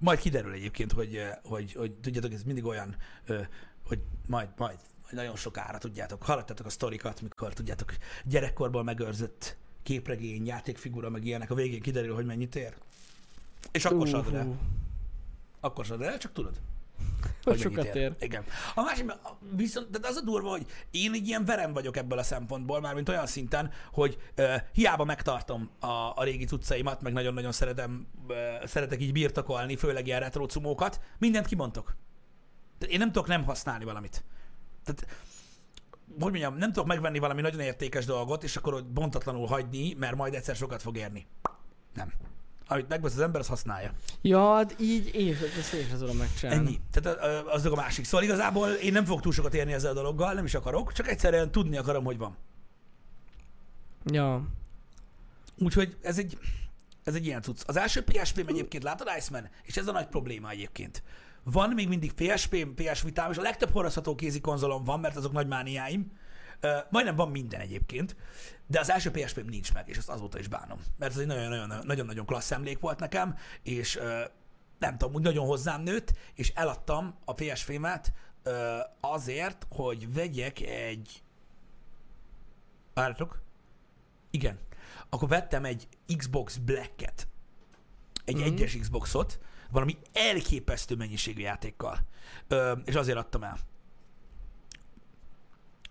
Majd kiderül egyébként, hogy, hogy, hogy tudjátok, ez mindig olyan, hogy majd, majd, majd nagyon sokára tudjátok. Hallottatok a sztorikat, mikor tudjátok, gyerekkorból megőrzött képregény, játékfigura, meg ilyenek, a végén kiderül, hogy mennyit ér. És akkor uh, el. Uhú. Akkor se adod el, csak tudod. Hogy sokat ér. Igen. A másik, viszont de az a durva, hogy én egy ilyen verem vagyok ebből a szempontból, mármint olyan szinten, hogy uh, hiába megtartom a, a régi cuccaimat, meg nagyon-nagyon szeretem, uh, szeretek így birtokolni, főleg ilyen retro cumókat, mindent kimondok. De Én nem tudok nem használni valamit. Tehát, hogy mondjam, nem tudok megvenni valami nagyon értékes dolgot, és akkor bontatlanul hagyni, mert majd egyszer sokat fog érni. Nem. Amit megvesz az ember, az használja. Ja, hát így én, ezt én sem tudom megcsinálni. Ennyi. Tehát az a másik. Szóval igazából én nem fogok túl sokat érni ezzel a dologgal, nem is akarok, csak egyszerűen tudni akarom, hogy van. Ja. Úgyhogy ez egy, ez egy ilyen cucc. Az első PSP-m egyébként, látod Iceman? És ez a nagy probléma egyébként. Van még mindig PSP-m, PS Vitám, és a legtöbb hordozható kézi konzolom van, mert azok nagy mániáim. Majdnem van minden egyébként, de az első PSP-m nincs meg, és azt azóta is bánom. Mert ez egy nagyon-nagyon- klassz emlék volt nekem, és nem tudom, úgy nagyon hozzám nőtt, és eladtam a PSP-met azért, hogy vegyek egy... Várjatok? Igen. Akkor vettem egy Xbox Black-et. Egy Mhm. mm-hmm. egyes Xboxot, valami elképesztő mennyiségű játékkal. Ö, és azért adtam el.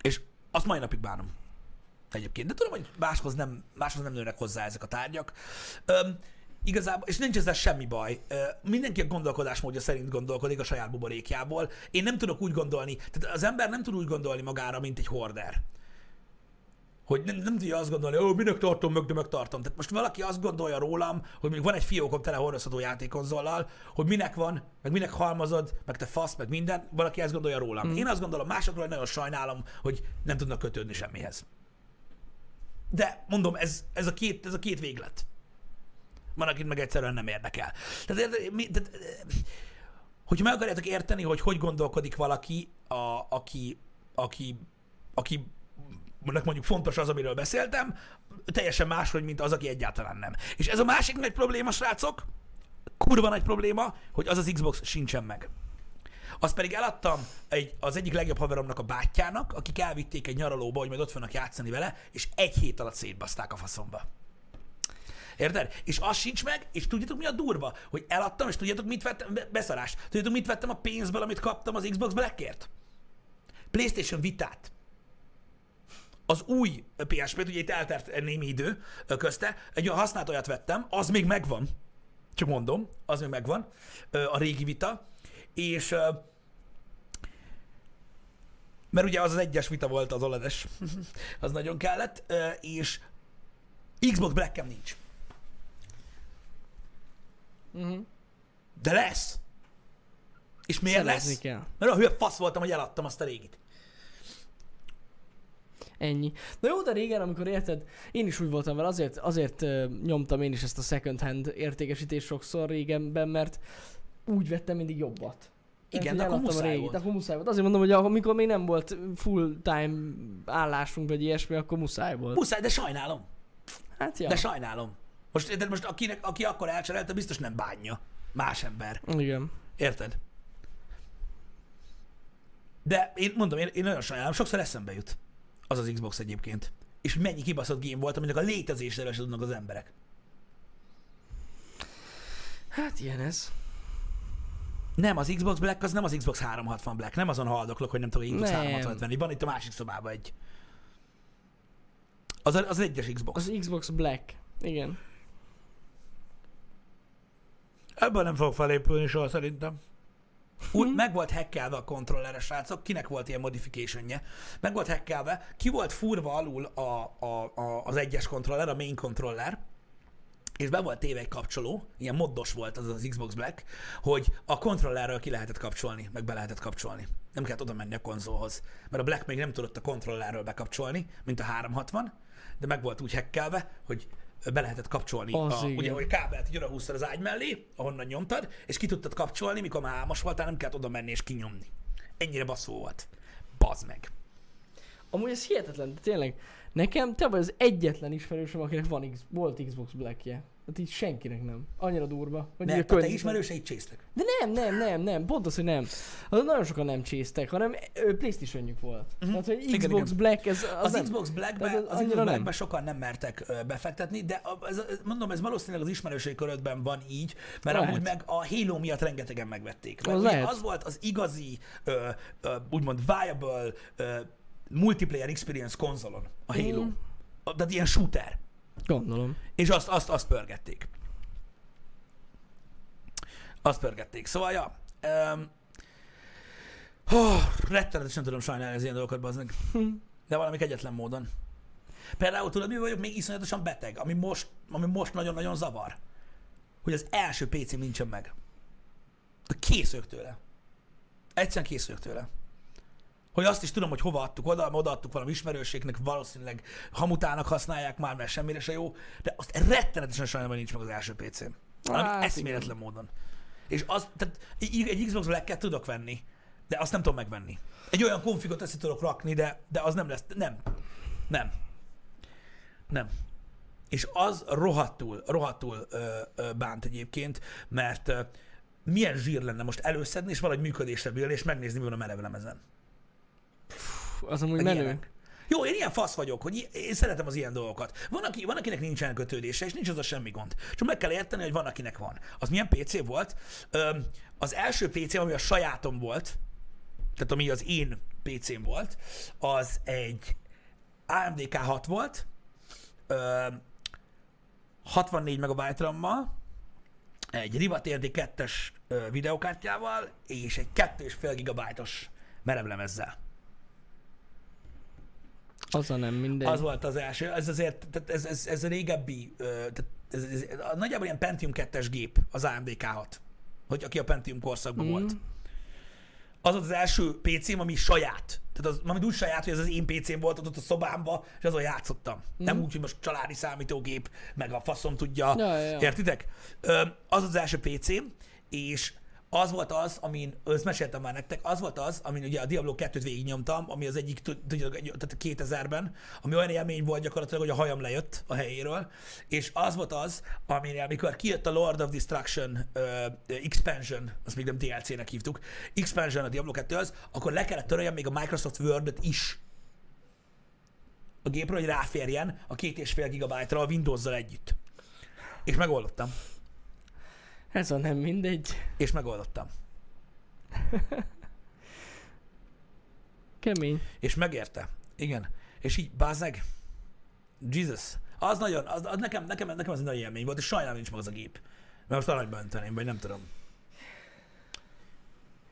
És azt mai napig bánom. Egyébként. De tudom, hogy máshoz nem, máshoz nem nőnek hozzá ezek a tárgyak. Öm, igazából, és nincs ezzel semmi baj. Mindenki a gondolkodásmódja szerint gondolkodik a saját buborékjából. Én nem tudok úgy gondolni, tehát az ember nem tud úgy gondolni magára, mint egy horder. Hogy nem, nem tudja azt gondolni, hogy minek tartom meg, de megtartom. Tehát most valaki azt gondolja rólam, hogy még van egy fiókom tele hordozható játékonzollal, hogy minek van, meg minek halmazod, meg te fasz, meg minden, valaki ezt gondolja rólam. Mm. Én azt gondolom másokról, hogy nagyon sajnálom, hogy nem tudnak kötődni semmihez. De mondom, ez, ez, a, két, ez a két véglet. Van, akit meg egyszerűen nem érdekel. Tehát, tehát, eh, hogyha meg akarjátok érteni, hogy hogy gondolkodik valaki, a, aki, aki, aki mondjuk fontos az, amiről beszéltem, teljesen máshogy, mint az, aki egyáltalán nem. És ez a másik nagy probléma, srácok, kurva nagy probléma, hogy az az Xbox sincsen meg. Azt pedig eladtam egy, az egyik legjobb haveromnak a bátyjának, akik elvitték egy nyaralóba, hogy majd ott vannak játszani vele, és egy hét alatt szétbaszták a faszomba. Érted? És az sincs meg, és tudjátok mi a durva? Hogy eladtam, és tudjátok mit vettem? Be- Beszarás. Tudjátok mit vettem a pénzből, amit kaptam az Xbox Blackért? PlayStation Vitát. Az új PSP-t, ugye itt eltelt némi idő közte, egy olyan használt olyat vettem, az még megvan. Csak mondom, az még megvan, a régi Vita, és mert ugye az az egyes vita volt az OLED-es, az nagyon kellett, és Xbox Black-em nincs. Uh-huh. De lesz. És miért Szerezni lesz? kell. Mert a hülye fasz voltam, hogy eladtam azt a régit. Ennyi. Na jó, de régen, amikor érted, én is úgy voltam vele, azért, azért nyomtam én is ezt a second hand értékesítést sokszor régenben, mert úgy vettem mindig jobbat. Igen, de akkor muszáj régit, volt. akkor muszáj volt. Azért mondom, hogy amikor még nem volt full time állásunk, vagy ilyesmi, akkor muszáj volt. Muszáj, de sajnálom. Hát ja. De sajnálom. Most, de most akinek, aki akkor elcserélte, biztos nem bánja. Más ember. Igen. Érted? De én mondom, én, én nagyon sajnálom, sokszor eszembe jut az az Xbox egyébként. És mennyi kibaszott game volt, aminek a létezésére se tudnak az emberek. Hát ilyen ez. Nem, az Xbox Black az nem az Xbox 360 Black. Nem azon haldoklok, hogy nem tudok Xbox Nem. 360 venni. Van itt a másik szobában egy. Az a- az egyes Xbox. Az Xbox Black. Igen. Ebből nem fog felépülni soha szerintem. Úgy meg volt hackelve a kontrolleres srácok, kinek volt ilyen modificationje. Meg volt hackelve, ki volt furva alul a, a, a, az egyes kontroller, a main controller, és be volt téve egy kapcsoló, ilyen moddos volt az az Xbox Black, hogy a kontrollerről ki lehetett kapcsolni, meg be lehetett kapcsolni. Nem kellett oda menni a konzolhoz. Mert a Black még nem tudott a kontrollerről bekapcsolni, mint a 360, de meg volt úgy hackelve, hogy be lehetett kapcsolni. Az a, igen. ugye, hogy kábelt így odahúztad az ágy mellé, ahonnan nyomtad, és ki tudtad kapcsolni, mikor már álmos voltál, nem kellett oda menni és kinyomni. Ennyire baszó volt. Bazd meg. Amúgy ez hihetetlen, de tényleg. Nekem te vagy az egyetlen ismerősöm, akinek van X, volt Xbox Blackje. Hát így senkinek nem. Annyira durva. Hogy így Ne, a te ismerőseid csésztek. De nem, nem, nem, nem. Pont az, hogy nem. Az nagyon sokan nem csésztek, hanem ö, Playstation-jük volt. Mhm. Tehát, hogy Xbox igen. Black, ez az, Az, nem. Xbox Blackbe, Tehát az az Xbox nem. Blackbe sokan nem mertek befektetni, de ez, mondom, ez valószínűleg az ismerősei körödben van így, mert Lehet. amúgy meg a Halo miatt rengetegen megvették. Mert Az lehet. az volt az igazi, ö, ö, úgymond viable ö, multiplayer experience konzolon, a Halo. Mm. Tehát ilyen shooter. Gondolom. És azt, azt, azt pörgették. Azt pörgették. Szóval, ja. Um, oh, rettenetesen tudom sajnálni az ilyen dolgokat, bazdmeg. De valami egyetlen módon. Például tudod, mi vagyok még iszonyatosan beteg, ami most, ami most nagyon-nagyon zavar. Hogy az első PC-m nincsen meg. De készülök tőle. Egyszerűen készülök tőle. Hogy azt is tudom, hogy hova adtuk oda, odaadtuk valami ismerőségnek, valószínűleg hamutának használják már, mert semmire se jó, de azt rettenetesen sajnálom, hogy nincs meg az első. Valami Hát, eszméletlen módon. És az, tehát egy Xbox black tudok venni, de azt nem tudom megvenni. Egy olyan konfigot össze tudok rakni, de, de az nem lesz, nem. Nem. Nem. És az rohadtul, rohadtul ö, ö, bánt egyébként, mert ö, milyen zsír lenne most előszedni, és valahogy működésre bírni, és megnézni, mi van a merevlemezen. Pff, az amúgy menő. ilyenek. Jó, én ilyen fasz vagyok, hogy én szeretem az ilyen dolgokat. Van, aki, van akinek nincsen kötődése, és nincs az a semmi gond. Csak meg kell érteni, hogy van, akinek van. Az milyen PC volt? Öm, az első PC, ami a sajátom volt, tehát ami az én PC-m volt, az egy AMD K6 volt, ö, 64 MB RAM-mal, egy Riva TRD 2-es ö, videokártyával, és egy 2,5 GB-os merevlemezzel. Az a nem mindegy. Az volt az első. Ez azért, tehát ez, ez, ez a régebbi, tehát ez, ez, ez, nagyjából ilyen Pentium 2-es gép az AMD K6. Hogy aki a Pentium korszakban mm. volt. Az volt az első PC-m, ami saját. Tehát az, amit úgy saját, hogy ez az én PC-m volt ott a szobámba, és azon játszottam. Mm. Nem úgy, hogy most családi számítógép, meg a faszom tudja. Ja, ja, ja. Értitek? Az az első PC-m, és az volt az, amin, ezt meséltem már nektek, az volt az, amin ugye a Diablo 2-t végignyomtam, ami az egyik, tudjátok, tehát 2000-ben, ami olyan élmény volt gyakorlatilag, hogy a hajam lejött a helyéről, és az volt az, amin amikor kijött a Lord of Destruction uh, Expansion, azt még nem DLC-nek hívtuk, Expansion a Diablo 2-höz, akkor le kellett töröljem még a Microsoft Word-et is a gépről, hogy ráférjen a 2,5 GB-ra a Windows-zal együtt. És megoldottam. Ez a nem mindegy. És megoldottam. Kemény. És megérte. Igen. És így, bázzeg, Jesus. Az nagyon, az, az nekem, nekem, nekem az egy nagy élmény volt, és sajnálom nincs meg az a gép. Mert most aranyba önteném, vagy nem tudom.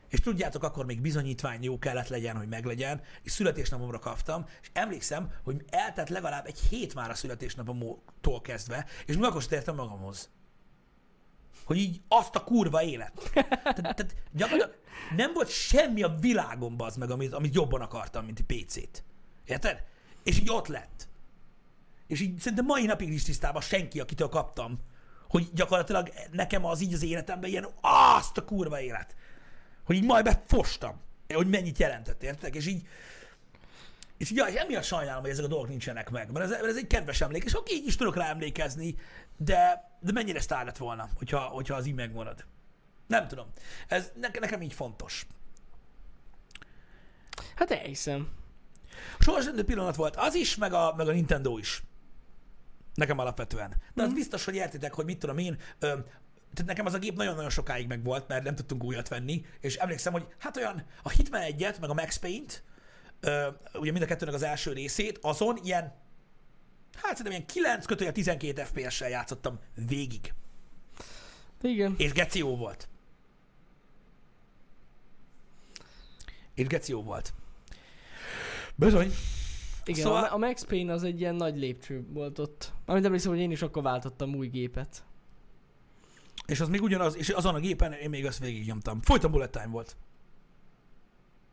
És tudjátok, akkor még bizonyítvány jó kellett legyen, hogy meglegyen, és születésnapomra kaptam, és emlékszem, hogy eltett legalább egy hét már a születésnapomtól kezdve, és még akkor értem magamhoz. Hogy így azt a kurva élet. Tehát, tehát gyakorlatilag nem volt semmi a világon az meg, amit, amit jobban akartam, mint egy PC-t. Érted? És így ott lett. És így szerintem mai napig is tisztában senki, akitől kaptam, hogy gyakorlatilag nekem az így az életemben ilyen azt a kurva élet. Hogy így majd befostam, hogy mennyit jelentett, értek? És így, és ja, és emiatt sajnálom, hogy ezek a dolgok nincsenek meg, mert ez, mert ez egy kedves emlék, és oké, így is tudok rá emlékezni, de, de mennyire sztár lett volna, hogyha, hogyha az így megmarad. Nem tudom. Ez ne, nekem így fontos. Hát elhiszem. Sorsdöntő pillanat volt az is, meg a, meg a Nintendo is. Nekem alapvetően. De az biztos, hogy értitek, hogy mit tudom én, ö, tehát nekem az a gép nagyon-nagyon sokáig meg volt, mert nem tudtunk újat venni, és emlékszem, hogy hát olyan a Hitman 1-et, meg a Max Payne-t, ö, ugye mind a kettőnek az első részét, azon ilyen, hát szerintem ilyen 9 kötője 12 FPS-sel játszottam végig. Igen. És geci jó volt. És geci jó volt. Bizony. Igen, Szóval- a Max Payne az egy ilyen nagy lépcső volt ott. Amit emlékszem, hogy én is akkor váltottam új gépet. És az még ugyanaz, és azon a gépen én még azt végignyomtam. Folyton bullet time volt.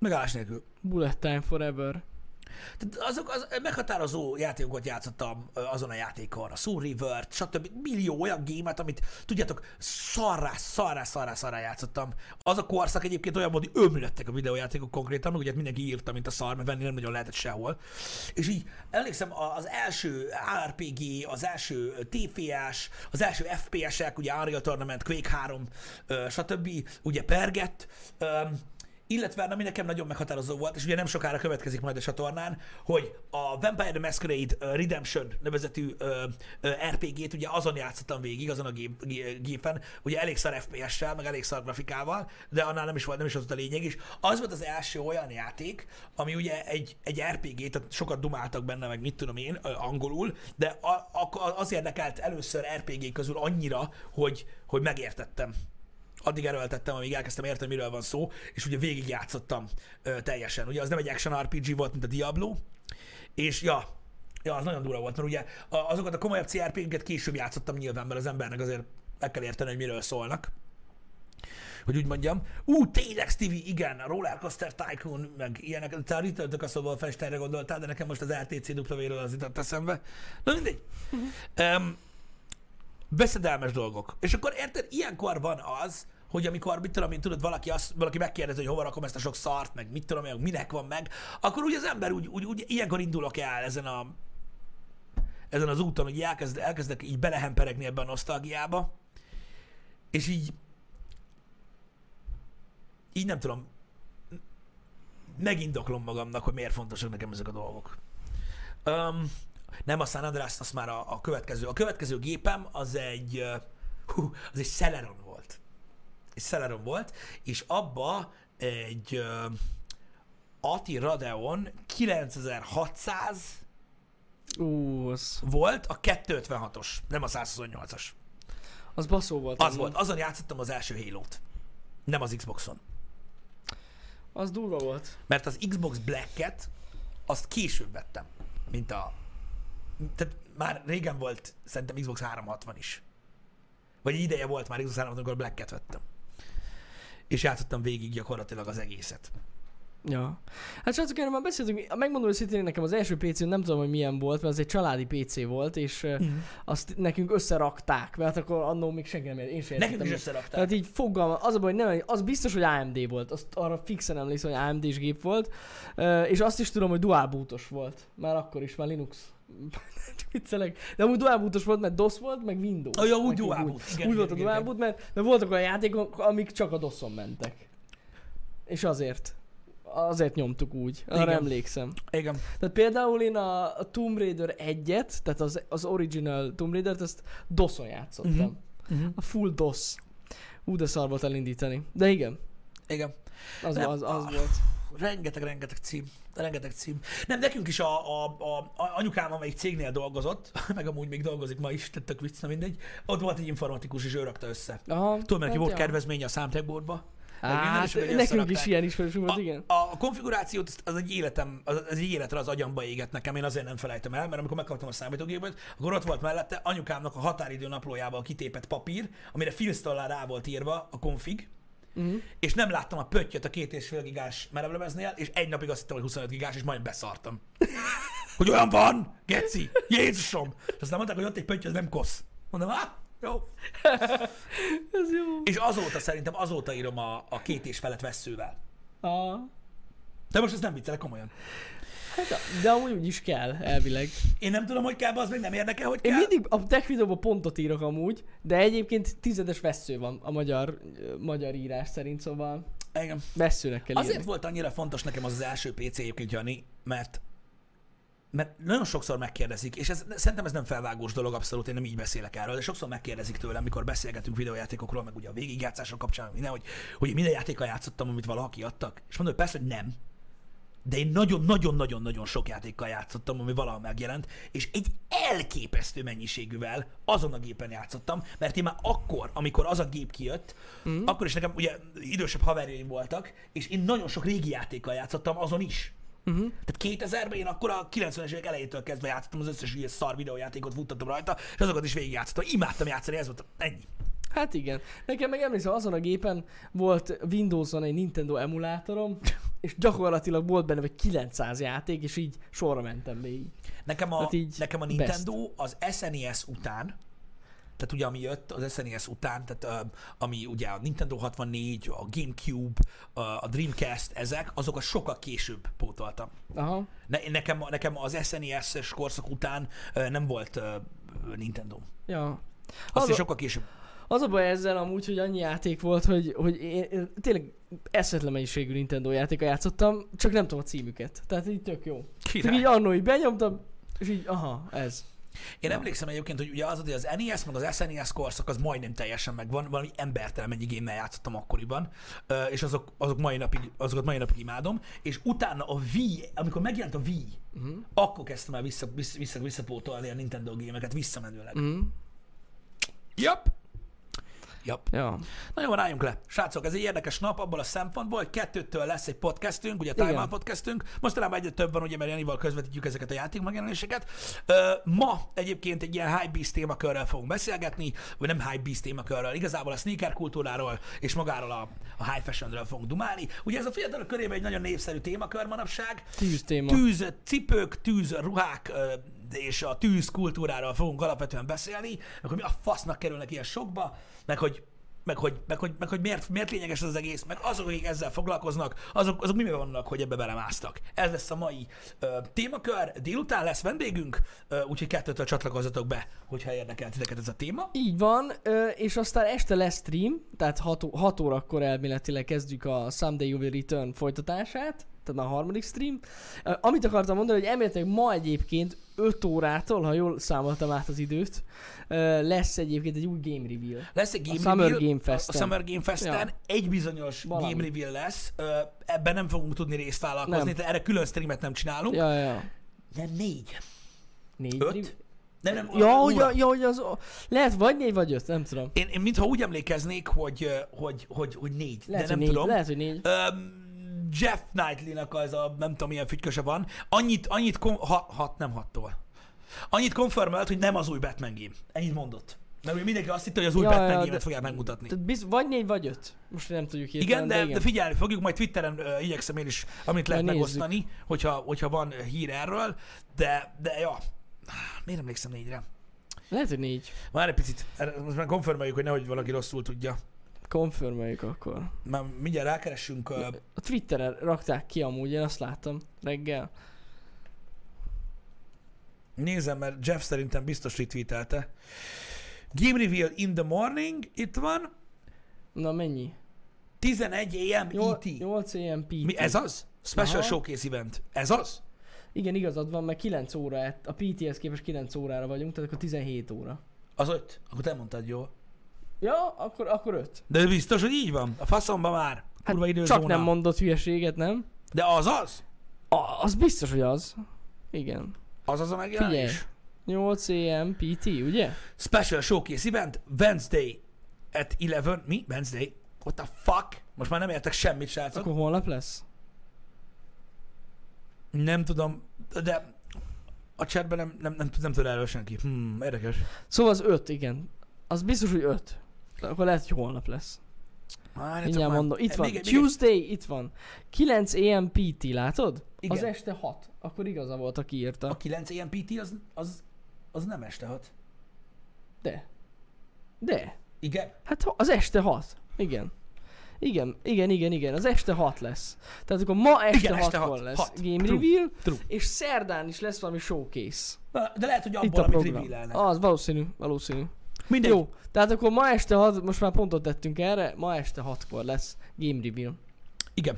Megállás nélkül. Bullet Time Forever. Tehát azok az meghatározó játékokat játszottam ö, azon a játékon, a Soul river stb. Millió olyan gémet, amit tudjátok, szarrá, szarrá, szarrá, szarrá játszottam. Az a korszak egyébként olyan volt, hogy ömlöttek a videójátékok konkrétan, meg ugye hát mindenki írta, mint a szar, mert venni nem nagyon lehetett sehol. És így emlékszem, az első RPG, az első TFS, az első FPS-ek, ugye Unreal Tournament, Quake 3, ö, stb. ugye Perget, illetve, ami nekem nagyon meghatározó volt, és ugye nem sokára következik majd a csatornán, hogy a Vampire the Masquerade Redemption nevezetű RPG-t ugye azon játszottam végig, azon a gép, gé- gépen, ugye elég szar FPS-sel, meg elég szar grafikával, de annál nem is volt, nem is az a lényeg is. Az volt az első olyan játék, ami ugye egy, egy RPG, tehát sokat dumáltak benne, meg mit tudom én, angolul, de a, a, az érdekelt először RPG közül annyira, hogy, hogy megértettem addig erőltettem, amíg elkezdtem érteni, miről van szó, és ugye végigjátszottam ö, teljesen. Ugye az nem egy action RPG volt, mint a Diablo, és ja, ja, az nagyon durva volt, mert ugye a- azokat a komolyabb CRPG-ket később játszottam nyilván, mert az embernek azért meg kell érteni, hogy miről szólnak. Hogy úgy mondjam. Ú, tényleg, Stevie, igen, a Rollercoaster Tycoon, meg ilyenek. Te a Return to Castle Fensteinre gondoltál, de nekem most az RTCW-ről az jutott eszembe. Na mindegy. Um, veszedelmes dolgok. És akkor érted, ilyenkor van az, hogy amikor, mit tudom én, tudod, valaki, azt, valaki megkérdezi, hogy hova rakom ezt a sok szart, meg mit tudom én, minek van meg, akkor úgy az ember úgy, úgy, úgy ilyenkor indulok el ezen a ezen az úton, hogy elkezd, elkezdek így belehemperegni ebbe a nosztalgiába, és így így nem tudom, megindoklom magamnak, hogy miért fontosak nekem ezek a dolgok. Um, nem a San Andreas, az már a, a következő. A következő gépem az egy, hú, az egy Celeron. Egy Celeron volt, és abba egy uh, Ati Radeon 9600 Ú, az, volt a 256-os, nem a 128-as. az baszó volt. Az amúgy. volt, azon játszottam az első Halo-t. Nem az Xboxon. Az durva volt. Mert az Xbox Black-et, azt később vettem, mint a... Tehát már régen volt szerintem Xbox 360 is. Vagy ideje volt már Xbox 360, amikor Black-et vettem. És játszottam végig gyakorlatilag az egészet. Ja. Hát srácok, erről már beszéltünk. Megmondom őszintén, nekem az első pc nem tudom, hogy milyen volt, mert az egy családi PC volt, és mm. Azt nekünk összerakták, mert akkor annó még senki nem ért. Én sem Nekünk is összerakták. Tehát így fogalma, az a baj, hogy nem, az biztos, hogy AMD volt. Azt arra fixen emlékszem, hogy AMD-s gép volt. És azt is tudom, hogy dual bootos volt. Már akkor is, már Linux. Csak viccelek. De amúgy dual bootos volt, mert DOS volt, meg Windows. Ah, ja, úgy dual úgy, úgy volt a boot, mert, mert voltak olyan játékok, amik csak a DOS-on mentek. És azért. Azért nyomtuk úgy. Arra Igen. emlékszem. Igen. Tehát például én a, a Tomb Raider 1-et, tehát az, az original Tomb Raider-t, ezt DOS-on játszottam. Uh-huh. Uh-huh. A full DOS. Ú, de szar volt elindítani. De igen, Igen. az, Nem, az, az ah. volt. Rengeteg, rengeteg cím. Rengeteg cím. Nem, nekünk is a, a, a, a anyukám, amelyik cégnél dolgozott, meg amúgy még dolgozik ma is, tehát tök vicc, na mindegy, ott volt egy informatikus, és ő rakta össze. Aha, Tudom, neki volt ja. kedvezménye a számtechboardba. Hát, nekünk is ilyen ismerősünk volt, A, igen. a konfigurációt az, az egy életem, az, az egy életre az agyamba égett nekem, én azért nem felejtem el, mert amikor megkaptam a számítógépet, akkor ott volt mellette anyukámnak a határidő naplójával kitépett papír, amire filztallal rá volt írva a config, Uh-huh. és nem láttam a pöttyöt a két és fél gigás merevlemeznél, és egy napig azt hittem, hogy 25 gigás, és majd beszartam. hogy olyan van, geci, Jézusom! És aztán mondták, hogy ott egy pötty, az nem kosz. Mondom, ah, jó. Ez jó. És azóta szerintem, azóta írom a, a két és felett vesszővel. Ah. De most ezt nem viccelek komolyan. Hát, de amúgy úgy is kell, elvileg. Én nem tudom, hogy kell, az még nem érdekel, hogy kell. Én mindig a tech videóban pontot írok amúgy, de egyébként tizedes vesző van a magyar, magyar írás szerint, szóval Igen. veszőnek kell Azért írni. volt annyira fontos nekem az az első PC egyébként, Jani, mert mert nagyon sokszor megkérdezik, és ez, szerintem ez nem felvágós dolog, abszolút én nem így beszélek erről, de sokszor megkérdezik tőlem, mikor beszélgetünk videójátékokról, meg ugye a végigjátszások kapcsán, minden, hogy, hogy minden játékkal játszottam, amit valaki adtak. És mondom, hogy persze, hogy nem. De én nagyon-nagyon-nagyon-nagyon sok játékkal játszottam, ami valahol megjelent, és egy elképesztő mennyiségűvel azon a gépen játszottam, mert én már akkor, amikor az a gép kijött, mm. akkor is nekem ugye idősebb haverjaim voltak, és én nagyon sok régi játékkal játszottam azon is. Uh-huh. Tehát 2000-ben én akkor a 90-es évek elejétől kezdve játszottam az összes ilyen szar videójátékot, futtatom rajta, és azokat is végigjátszottam. Imádtam játszani, ez volt ennyi. Hát igen. Nekem meg emlékszem, azon a gépen volt Windows-on egy Nintendo emulátorom, és gyakorlatilag volt benne vagy 900 játék, és így sorra mentem végig. Nekem a, Hát így nekem a Nintendo az SNES után, tehát ugye ami jött az SNES után, tehát ami ugye a Nintendo 64, a Gamecube, a Dreamcast, ezek, azokat sokkal később pótoltam. Aha. Ne, nekem, nekem az SNES-es korszak után nem volt Nintendo. Ja. Azt Az is a- sokkal később. Az a baj ezzel amúgy, hogy annyi játék volt, hogy, hogy én, én tényleg eszvetlen mennyiségű Nintendo játéka játszottam, csak nem tudom a címüket. Tehát így tök jó. Csak Király. így annó így benyomtam, és így, aha, ez. Én emlékszem egyébként, hogy ugye az, hogy az NES meg az SNES korszak az majdnem teljesen megvan, valami embertelen mennyi gémmel játszottam akkoriban, és azok, azok mai napig, azokat mai napig imádom, és utána a Wii, amikor megjelent a Wii, Uh-huh. akkor kezdtem el vissza, vissza, vissza, visszapótolni a Nintendo gémeket visszamenőleg. Uh-huh. Yep. Yep. Ja. Na jó, rájunk le. Srácok, ez egy érdekes nap abból a szempontból, hogy kettőtől lesz egy podcastünk, ugye a Time Igen. Out podcastünk. Mostanában egyre több van, ugye, mert Janival közvetítjük ezeket a játék megjelenéseket. Ma egyébként egy ilyen high beast témakörrel fogunk beszélgetni, vagy nem high beast témakörrel, igazából a sneaker kultúráról és magáról a, a high fashionről fogunk dumálni. Ugye ez a fiatalok körében egy nagyon népszerű témakör manapság. Tűz téma. Tűz cipők, tűz ruhák és a tűz kultúráról fogunk alapvetően beszélni, hogy mi a fasznak kerülnek ilyen sokba, meg hogy meg hogy, meg hogy, meg hogy miért, miért lényeges ez az egész, meg azok, akik ezzel foglalkoznak, azok, azok mi vannak, hogy ebbe belemásztak. Ez lesz a mai ö, témakör, délután lesz vendégünk, ö, úgyhogy kettőtől csatlakozzatok be, hogyha érdekel titeket ez a téma. Így van, ö, és aztán este lesz stream, tehát 6 órakor elméletileg kezdjük a Someday You Will Return folytatását, tehát már a harmadik stream. Amit akartam mondani, hogy elméletileg ma egyébként 5 órától, ha jól számoltam át az időt, lesz egyébként egy új game reveal. Lesz egy Game A Summer Reveal, Game Festen. A Summer Game Festen Ja. egy bizonyos Valami. Game Reveal lesz, ebben nem fogunk tudni részt vállalkozni, Nem. tehát erre külön streamet nem csinálunk. Ja, ja. De négy. Négy Öt? riv- Nem, nem, Ja, hogy, a, ja, hogy az... Lehet vagy négy, vagy öt, nem tudom. Én, én mintha úgy emlékeznék, hogy, hogy, hogy, hogy négy, Lehet, de nem hogy négy, tudom. lehet, hogy négy. Um, Jeff Knightley-nak az a nem tudom milyen fügyköse van, annyit, annyit kon- ha, hat, nem hattól. Annyit konfirmált, hogy nem az új Batman game. Ennyit mondott. Mert ugye mindenki azt hitte, hogy az új Ja, Batman ja, game-et de- fogják megmutatni. Tehát biz, vagy négy, vagy öt. Most nem tudjuk hirtelen, Igen, de, igen. de figyelni fogjuk, majd Twitteren uh, igyekszem én is, amit lehet Majd megosztani, hogyha, hogyha van hír erről, de, de ja, miért emlékszem négyre? Lehet, hogy négy. Már egy picit, most már konfirmáljuk, hogy nehogy valaki rosszul tudja. Confirmeljük akkor. Már mindjárt rákeressünk. Uh, A Twitteren rakták ki amúgy, én azt láttam reggel. Nézem, mert Jeff szerintem biztos retweetelte. Game reveal in the morning, itt van. Na mennyi? 11 AM Nyol- ET. 8 AM PT. Mi, ez az? Special Aha. Showcase event. Ez az? Igen, igazad van, mert 9 óra, a PT-hez képest 9 órára vagyunk, tehát akkor 17 óra. Az 5. Akkor te mondtad jól. Ja, akkor, akkor 5. De biztos, hogy így van. A faszomba már. Kurva Hát időzóna. csak nem mondott hülyeséget, nem? De az az? A, az biztos, hogy az. Igen. Az az a megjelenés? Figyelj. 8 AM PT, ugye? Special Showcase event Wednesday at 11. Mi? Wednesday? What the fuck? Most már nem értek semmit, srácok. Akkor holnap lesz? Nem tudom, de a chatben nem, nem, nem, nem tud erről senki. Hmm, érdekes. Szóval az 5, igen. Az biztos, hogy 5. Akkor lehet, hogy holnap lesz. Várjatok Mindjárt már. mondom. Itt Eh, van. még egy- még Tuesday, itt van. 9 AM PT, látod? Igen. Az este 6. Akkor igaza volt, aki írta. A 9 ilyen PT az, az, az nem este hat. De. De. Igen? Hát az este 6. Igen. Igen, igen, igen, igen. Az este 6 lesz. Tehát akkor ma este Igen, este 6-kor hat. lesz Hat. Game True. Reveal, True. és szerdán is lesz valami showcase. De lehet, hogy Itt abból, a amit reveal-elnek. Az valószínű, valószínű. Mindegy. Jó, tehát akkor ma este 6, most már pontot tettünk erre, ma este 6-kor lesz Game Reveal. Igen.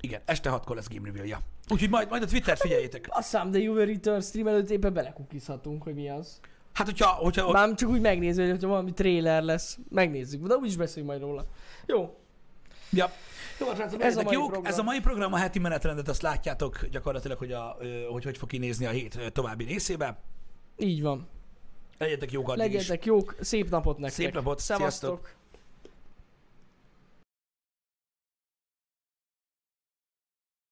Igen, este hatkor lesz Game Reveal-ja. Úgyhogy majd, majd a Twittert figyeljétek. Azt hiszem, de Juve Return stream előtt éppen belekukizhatunk, hogy mi az. Hát, hogyha, hogyha Már csak úgy megnézni, hogy hogyha valami trailer lesz, megnézzük, de úgyis beszélünk majd róla. Jó, Ja. Jó, van, srácok, Ez a mai jók. program. Ez a mai program, a heti menetrendet, azt látjátok gyakorlatilag, hogy, a, hogy hogy fog kinézni a hét további részébe. így van. Legyetek jók addig is. Legyetek jók, szép napot nektek. Szép napot, Szevasztok. sziasztok.